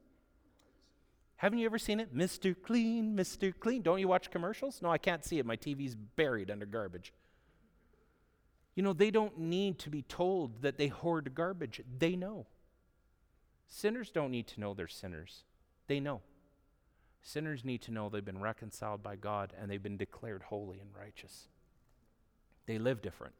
Haven't you ever seen it? Mr. Clean, Mr. Clean. Don't you watch commercials? No, I can't see it. My TV's buried under garbage. You know, they don't need to be told that they hoard garbage. They know. Sinners don't need to know they're sinners. They know. Sinners need to know they've been reconciled by God and they've been declared holy and righteous. They live different.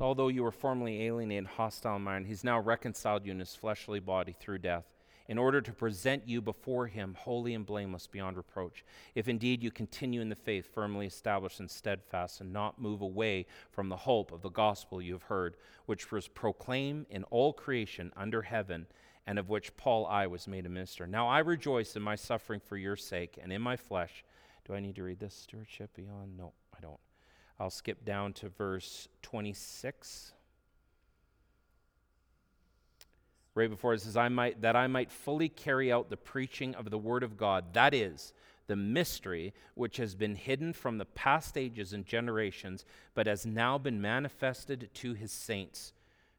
So, although you were formerly alienated, hostile in mind, he's now reconciled you in his fleshly body through death, in order to present you before him holy and blameless beyond reproach. If indeed you continue in the faith, firmly established and steadfast, and not move away from the hope of the gospel you have heard, which was proclaimed in all creation under heaven, and of which Paul I was made a minister. Now I rejoice in my suffering for your sake, and in my flesh. Do I need to read this? Stewardship beyond? No, I don't. I'll skip down to verse 26. Right before it says, I might, that I might fully carry out the preaching of the word of God. That is, the mystery which has been hidden from the past ages and generations, but has now been manifested to his saints,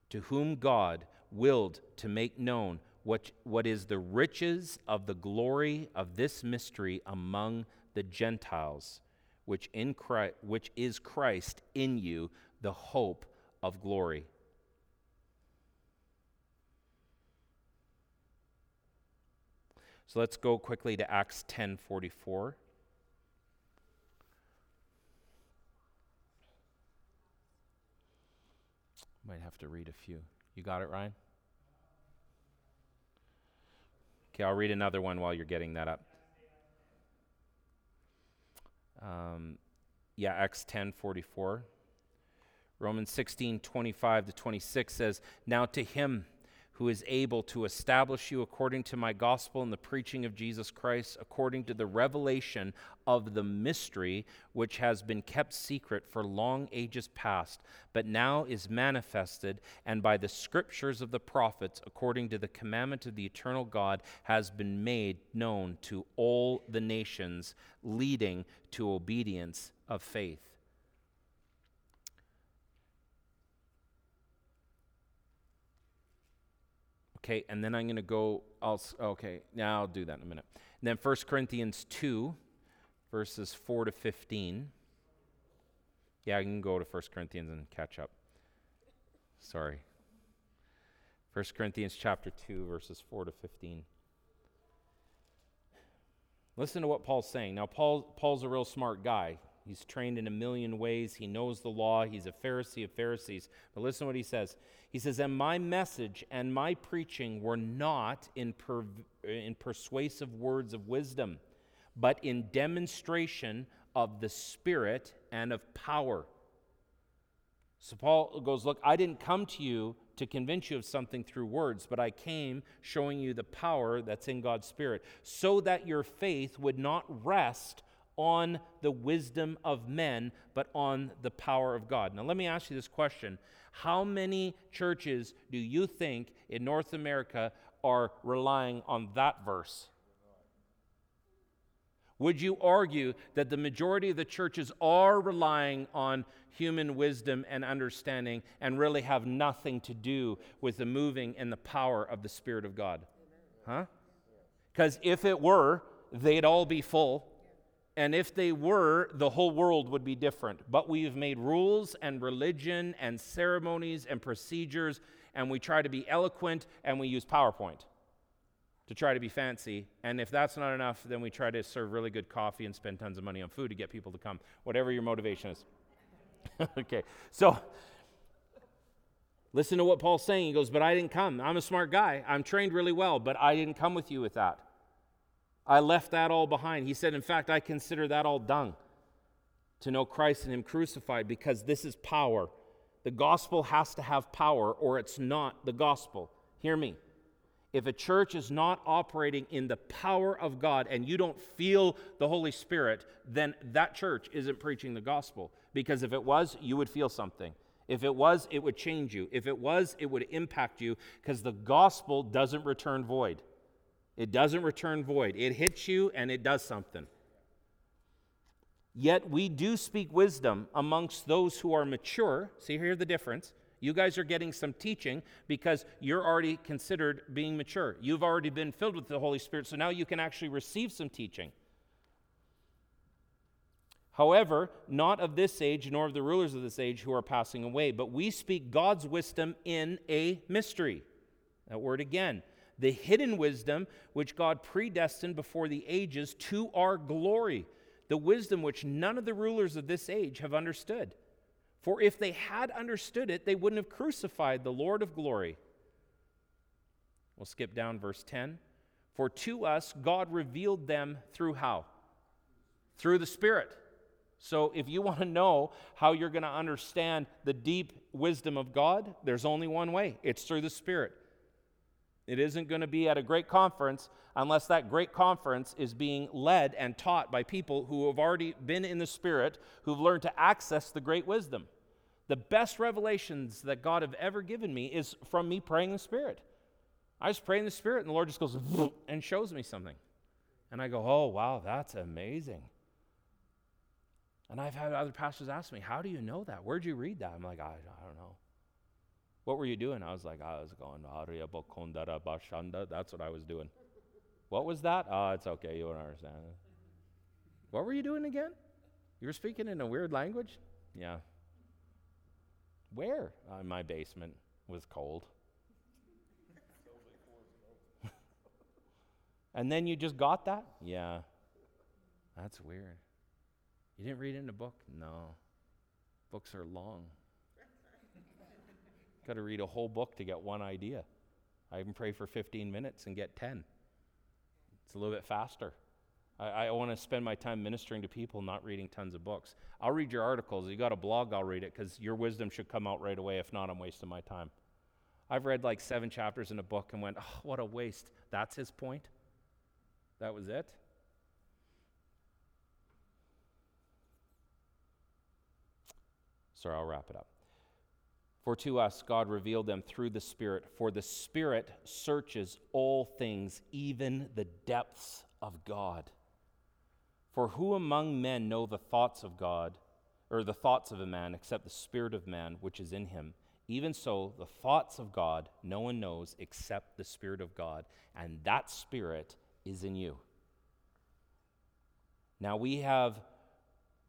to whom God willed to make known what, what is the riches of the glory of this mystery among the Gentiles which, in Christ, which is Christ in you, the hope of glory. So let's go quickly to Acts 10:44. Might have to read a few. You got it, Ryan? Okay, I'll read another one while you're getting that up. Um, yeah, Acts 10 44. Romans 16 25 to 26 says, Now to him who is able to establish you according to my gospel and the preaching of Jesus Christ, according to the revelation of the mystery which has been kept secret for long ages past, but now is manifested, and by the scriptures of the prophets, according to the commandment of the eternal God, has been made known to all the nations, leading to obedience of faith. Okay, and then I'm going to go, I'll, okay, now I'll do that in a minute. then 1 Corinthians 2, verses 4 to 15. Yeah, I can go to 1 Corinthians and catch up. Sorry. 1 Corinthians chapter 2, verses 4 to 15. Listen to what Paul's saying. Now, Paul, Paul's a real smart guy. He's trained in a million ways. He knows the law. He's a Pharisee of Pharisees. But listen to what he says. He says, And my message and my preaching were not in, per, in persuasive words of wisdom, but in demonstration of the Spirit and of power. So Paul goes, Look, I didn't come to you to convince you of something through words, but I came showing you the power that's in God's Spirit, so that your faith would not rest on the wisdom of men, but on the power of God. Now, let me ask you this question How many churches do you think in North America are relying on that verse? Would you argue that the majority of the churches are relying on human wisdom and understanding and really have nothing to do with the moving and the power of the Spirit of God? Huh? Because if it were, they'd all be full. And if they were, the whole world would be different. But we've made rules and religion and ceremonies and procedures, and we try to be eloquent and we use PowerPoint to try to be fancy. And if that's not enough, then we try to serve really good coffee and spend tons of money on food to get people to come, whatever your motivation is. okay, so listen to what Paul's saying. He goes, But I didn't come. I'm a smart guy. I'm trained really well, but I didn't come with you with that. I left that all behind. He said, In fact, I consider that all dung to know Christ and Him crucified because this is power. The gospel has to have power or it's not the gospel. Hear me if a church is not operating in the power of God and you don't feel the Holy Spirit, then that church isn't preaching the gospel. Because if it was, you would feel something. If it was, it would change you. If it was, it would impact you because the gospel doesn't return void. It doesn't return void. It hits you and it does something. Yet we do speak wisdom amongst those who are mature. See, here's the difference you guys are getting some teaching because you're already considered being mature. You've already been filled with the Holy Spirit, so now you can actually receive some teaching. However, not of this age, nor of the rulers of this age who are passing away, but we speak God's wisdom in a mystery. That word again. The hidden wisdom which God predestined before the ages to our glory. The wisdom which none of the rulers of this age have understood. For if they had understood it, they wouldn't have crucified the Lord of glory. We'll skip down verse 10. For to us, God revealed them through how? Through the Spirit. So if you want to know how you're going to understand the deep wisdom of God, there's only one way it's through the Spirit. It isn't going to be at a great conference unless that great conference is being led and taught by people who have already been in the Spirit, who've learned to access the great wisdom. The best revelations that God have ever given me is from me praying in the Spirit. I just pray in the Spirit, and the Lord just goes and shows me something. And I go, oh, wow, that's amazing. And I've had other pastors ask me, how do you know that? Where'd you read that? I'm like, I, I don't know. What were you doing? I was like, I was going, that's what I was doing. What was that? Oh, it's okay. You don't understand. What were you doing again? You were speaking in a weird language? Yeah. Where? Uh, in my basement. Was cold. and then you just got that? Yeah. That's weird. You didn't read it in a book? No. Books are long. Got to read a whole book to get one idea. I can pray for 15 minutes and get 10. It's a little bit faster. I, I want to spend my time ministering to people, not reading tons of books. I'll read your articles. You got a blog, I'll read it because your wisdom should come out right away. If not, I'm wasting my time. I've read like seven chapters in a book and went, oh, what a waste. That's his point? That was it? Sorry, I'll wrap it up. For to us God revealed them through the Spirit, for the Spirit searches all things, even the depths of God. For who among men know the thoughts of God, or the thoughts of a man, except the Spirit of man which is in him? Even so, the thoughts of God no one knows except the Spirit of God, and that Spirit is in you. Now we have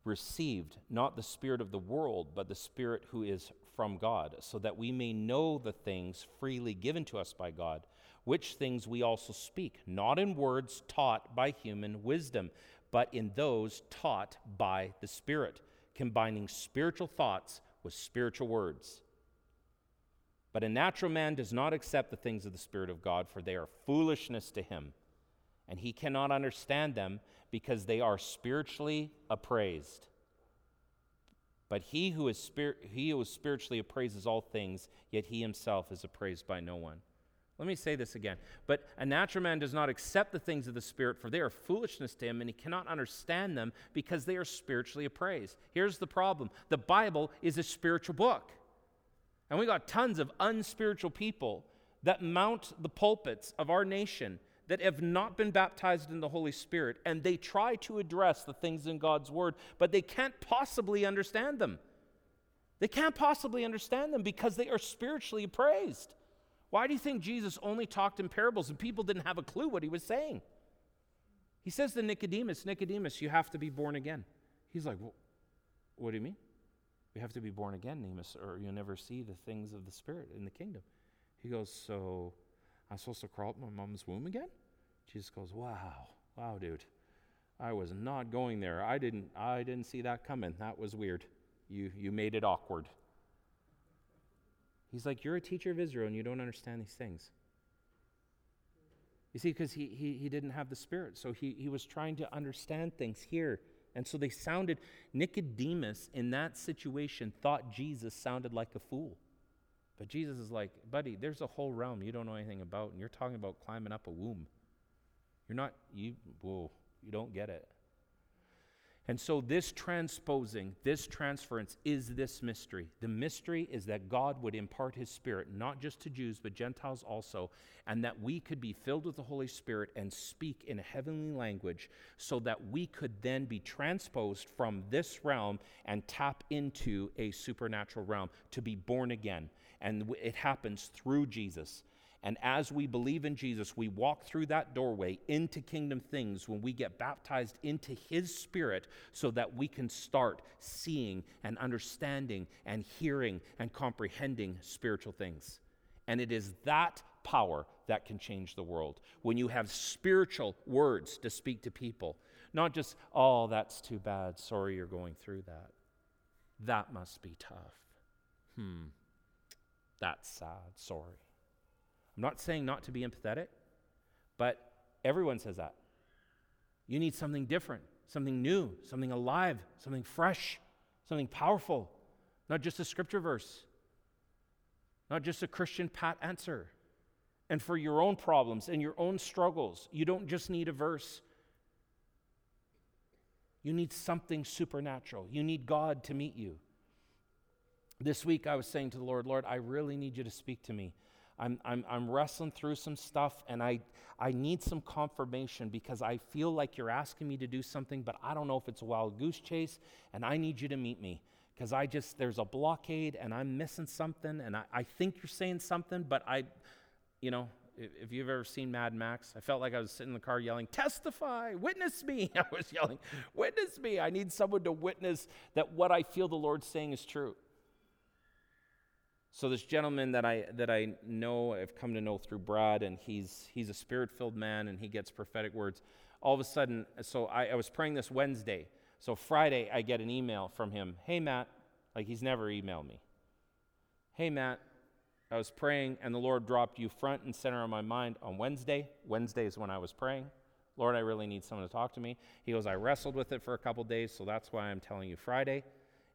received not the Spirit of the world, but the Spirit who is from God, so that we may know the things freely given to us by God, which things we also speak, not in words taught by human wisdom, but in those taught by the Spirit, combining spiritual thoughts with spiritual words. But a natural man does not accept the things of the Spirit of God, for they are foolishness to him, and he cannot understand them because they are spiritually appraised. But he who is, spirit, he who is spiritually appraises all things, yet he himself is appraised by no one. Let me say this again. But a natural man does not accept the things of the Spirit, for they are foolishness to him, and he cannot understand them because they are spiritually appraised. Here's the problem the Bible is a spiritual book. And we got tons of unspiritual people that mount the pulpits of our nation that have not been baptized in the Holy Spirit, and they try to address the things in God's Word, but they can't possibly understand them. They can't possibly understand them because they are spiritually appraised. Why do you think Jesus only talked in parables and people didn't have a clue what he was saying? He says to Nicodemus, Nicodemus, you have to be born again. He's like, well, What do you mean? We have to be born again, Nemus, or you'll never see the things of the Spirit in the kingdom. He goes, So I'm supposed to crawl up my mom's womb again? Jesus goes, Wow, wow, dude. I was not going there. I didn't I didn't see that coming. That was weird. You you made it awkward. He's like, You're a teacher of Israel and you don't understand these things. You see, because he, he, he didn't have the Spirit. So he, he was trying to understand things here. And so they sounded, Nicodemus in that situation thought Jesus sounded like a fool. But Jesus is like, buddy, there's a whole realm you don't know anything about, and you're talking about climbing up a womb. You're not, you, whoa, you don't get it. And so, this transposing, this transference is this mystery. The mystery is that God would impart His Spirit, not just to Jews, but Gentiles also, and that we could be filled with the Holy Spirit and speak in a heavenly language so that we could then be transposed from this realm and tap into a supernatural realm to be born again. And it happens through Jesus. And as we believe in Jesus, we walk through that doorway into kingdom things when we get baptized into His Spirit so that we can start seeing and understanding and hearing and comprehending spiritual things. And it is that power that can change the world. When you have spiritual words to speak to people, not just, oh, that's too bad. Sorry you're going through that. That must be tough. Hmm. That's sad. Sorry. I'm not saying not to be empathetic, but everyone says that. You need something different, something new, something alive, something fresh, something powerful, not just a scripture verse, not just a Christian pat answer. And for your own problems and your own struggles, you don't just need a verse. You need something supernatural. You need God to meet you. This week, I was saying to the Lord, Lord, I really need you to speak to me. I'm, I'm, I'm wrestling through some stuff and I, I need some confirmation because I feel like you're asking me to do something, but I don't know if it's a wild goose chase and I need you to meet me because I just, there's a blockade and I'm missing something and I, I think you're saying something, but I, you know, if, if you've ever seen Mad Max, I felt like I was sitting in the car yelling, Testify, witness me. I was yelling, Witness me. I need someone to witness that what I feel the Lord's saying is true. So this gentleman that I that I know, I've come to know through Brad, and he's he's a spirit-filled man, and he gets prophetic words. All of a sudden, so I, I was praying this Wednesday. So Friday, I get an email from him. Hey Matt, like he's never emailed me. Hey Matt, I was praying, and the Lord dropped you front and center on my mind on Wednesday. Wednesday is when I was praying. Lord, I really need someone to talk to me. He goes, I wrestled with it for a couple days, so that's why I'm telling you Friday.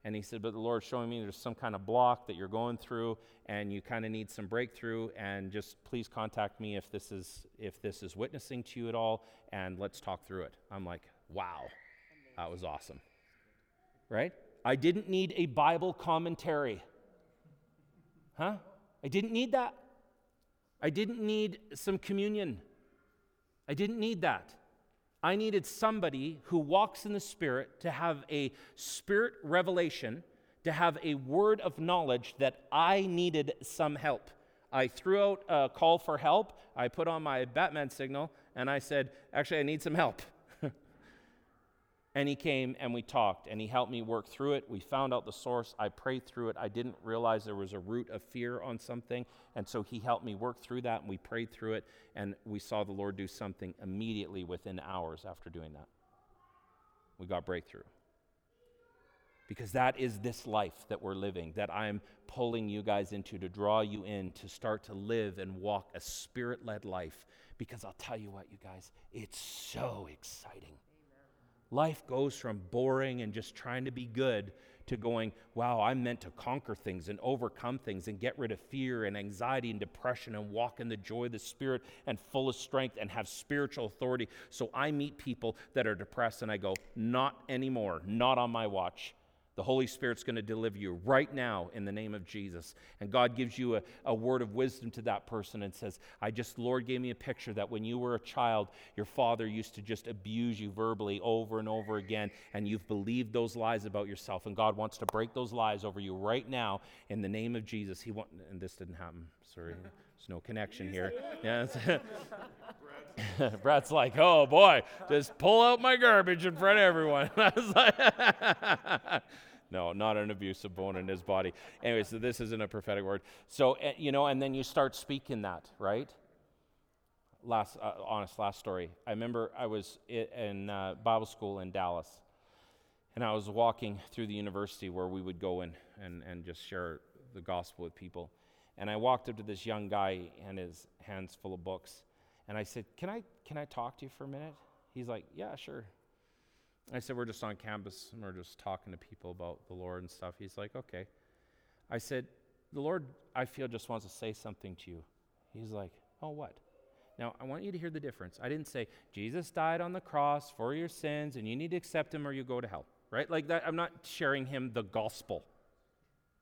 And he said, But the Lord's showing me there's some kind of block that you're going through and you kind of need some breakthrough. And just please contact me if this is if this is witnessing to you at all, and let's talk through it. I'm like, wow, that was awesome. Right? I didn't need a Bible commentary. Huh? I didn't need that. I didn't need some communion. I didn't need that. I needed somebody who walks in the Spirit to have a spirit revelation, to have a word of knowledge that I needed some help. I threw out a call for help. I put on my Batman signal and I said, Actually, I need some help. And he came and we talked and he helped me work through it. We found out the source. I prayed through it. I didn't realize there was a root of fear on something. And so he helped me work through that and we prayed through it. And we saw the Lord do something immediately within hours after doing that. We got breakthrough. Because that is this life that we're living, that I'm pulling you guys into to draw you in to start to live and walk a spirit led life. Because I'll tell you what, you guys, it's so exciting. Life goes from boring and just trying to be good to going, wow, I'm meant to conquer things and overcome things and get rid of fear and anxiety and depression and walk in the joy of the Spirit and full of strength and have spiritual authority. So I meet people that are depressed and I go, not anymore, not on my watch. The Holy Spirit's going to deliver you right now in the name of Jesus. And God gives you a, a word of wisdom to that person and says, I just, Lord gave me a picture that when you were a child, your father used to just abuse you verbally over and over again, and you've believed those lies about yourself. And God wants to break those lies over you right now in the name of Jesus. He want, and this didn't happen. Sorry. There's no connection here. Yeah, Brad's like, oh boy, just pull out my garbage in front of everyone. I was like, no, not an abusive bone in his body. Anyway, so this isn't a prophetic word. So, eh, you know, and then you start speaking that, right? Last, uh, honest, last story. I remember I was in uh, Bible school in Dallas, and I was walking through the university where we would go in and, and just share the gospel with people. And I walked up to this young guy and his hands full of books. And I said, Can I, can I talk to you for a minute? He's like, Yeah, sure. I said, We're just on campus and we're just talking to people about the Lord and stuff. He's like, Okay. I said, The Lord, I feel, just wants to say something to you. He's like, Oh, what? Now, I want you to hear the difference. I didn't say, Jesus died on the cross for your sins and you need to accept him or you go to hell, right? Like that, I'm not sharing him the gospel,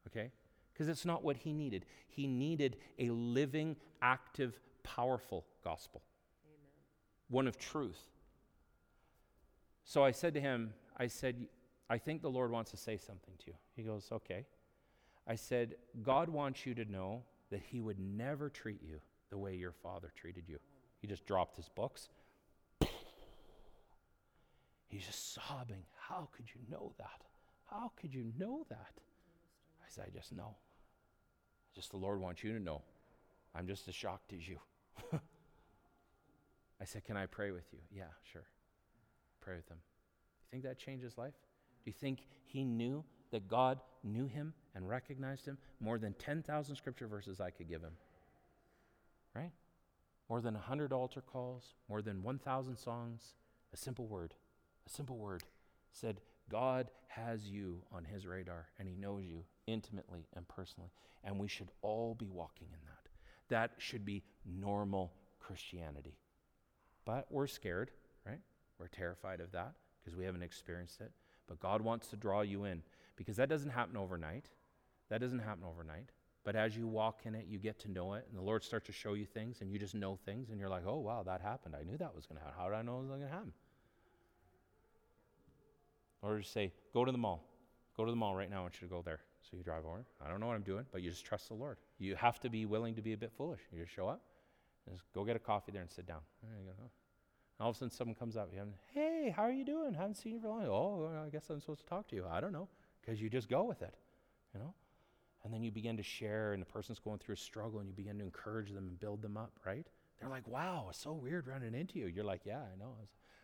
okay? Because it's not what he needed. He needed a living, active, powerful gospel, Amen. one of truth. So I said to him, I said, I think the Lord wants to say something to you. He goes, Okay. I said, God wants you to know that He would never treat you the way your father treated you. He just dropped his books. He's just sobbing. How could you know that? How could you know that? I said, I just know. Just the Lord wants you to know. I'm just as shocked as you. I said, Can I pray with you? Yeah, sure pray with him. Do you think that changed his life? Do you think he knew that God knew him and recognized him more than 10,000 scripture verses I could give him? Right? More than 100 altar calls, more than 1,000 songs. A simple word, a simple word said, God has you on his radar and he knows you intimately and personally. And we should all be walking in that. That should be normal Christianity. But we're scared, right? We're terrified of that because we haven't experienced it. But God wants to draw you in because that doesn't happen overnight. That doesn't happen overnight. But as you walk in it, you get to know it, and the Lord starts to show you things, and you just know things, and you're like, oh, wow, that happened. I knew that was going to happen. How did I know it was going to happen? Or just say, go to the mall. Go to the mall right now. I want you to go there. So you drive over. I don't know what I'm doing, but you just trust the Lord. You have to be willing to be a bit foolish. You just show up, just go get a coffee there and sit down. There you go. All of a sudden, someone comes up. Hey, how are you doing? Haven't seen you for a long. Oh, I guess I'm supposed to talk to you. I don't know, because you just go with it, you know. And then you begin to share, and the person's going through a struggle, and you begin to encourage them and build them up. Right? They're like, "Wow, it's so weird running into you." You're like, "Yeah, I know.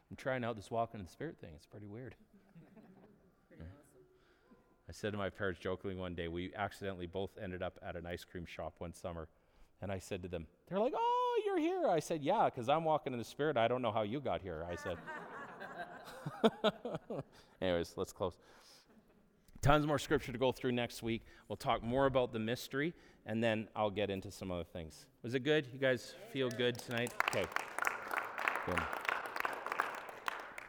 I'm trying out this walking in the spirit thing. It's pretty weird." pretty awesome. I said to my parents jokingly one day, we accidentally both ended up at an ice cream shop one summer, and I said to them, "They're like, oh." You're here? I said, Yeah, because I'm walking in the Spirit. I don't know how you got here. I said, Anyways, let's close. Tons more scripture to go through next week. We'll talk more about the mystery, and then I'll get into some other things. Was it good? You guys feel good tonight? Okay. Good.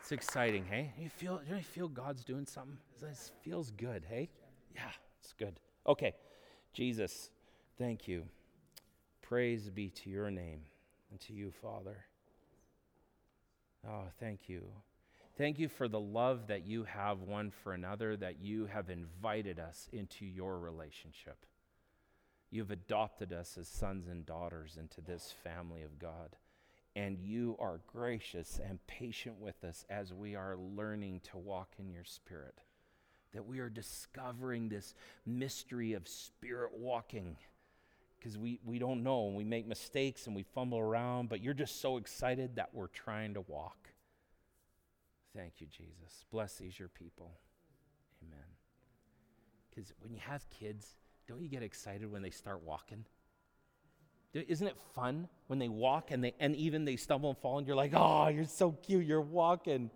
It's exciting, hey? You feel, Do you feel God's doing something? It feels good, hey? Yeah, it's good. Okay, Jesus, thank you. Praise be to your name and to you, Father. Oh, thank you. Thank you for the love that you have one for another, that you have invited us into your relationship. You've adopted us as sons and daughters into this family of God. and you are gracious and patient with us as we are learning to walk in your spirit. That we are discovering this mystery of spirit walking because we, we don't know and we make mistakes and we fumble around, but you're just so excited that we're trying to walk. Thank you, Jesus. Bless these, your people. Amen. Because when you have kids, don't you get excited when they start walking? Isn't it fun when they walk and they and even they stumble and fall and you're like, "Oh, you're so cute. You're walking."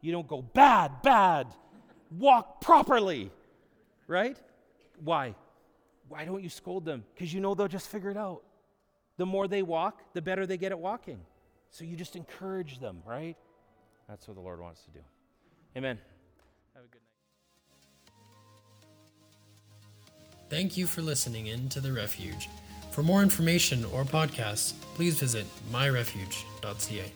You don't go bad, bad. Walk properly. Right? Why? Why don't you scold them? Because you know they'll just figure it out. The more they walk, the better they get at walking. So you just encourage them, right? That's what the Lord wants to do. Amen. Have a good night. Thank you for listening in to The Refuge. For more information or podcasts, please visit myrefuge.ca.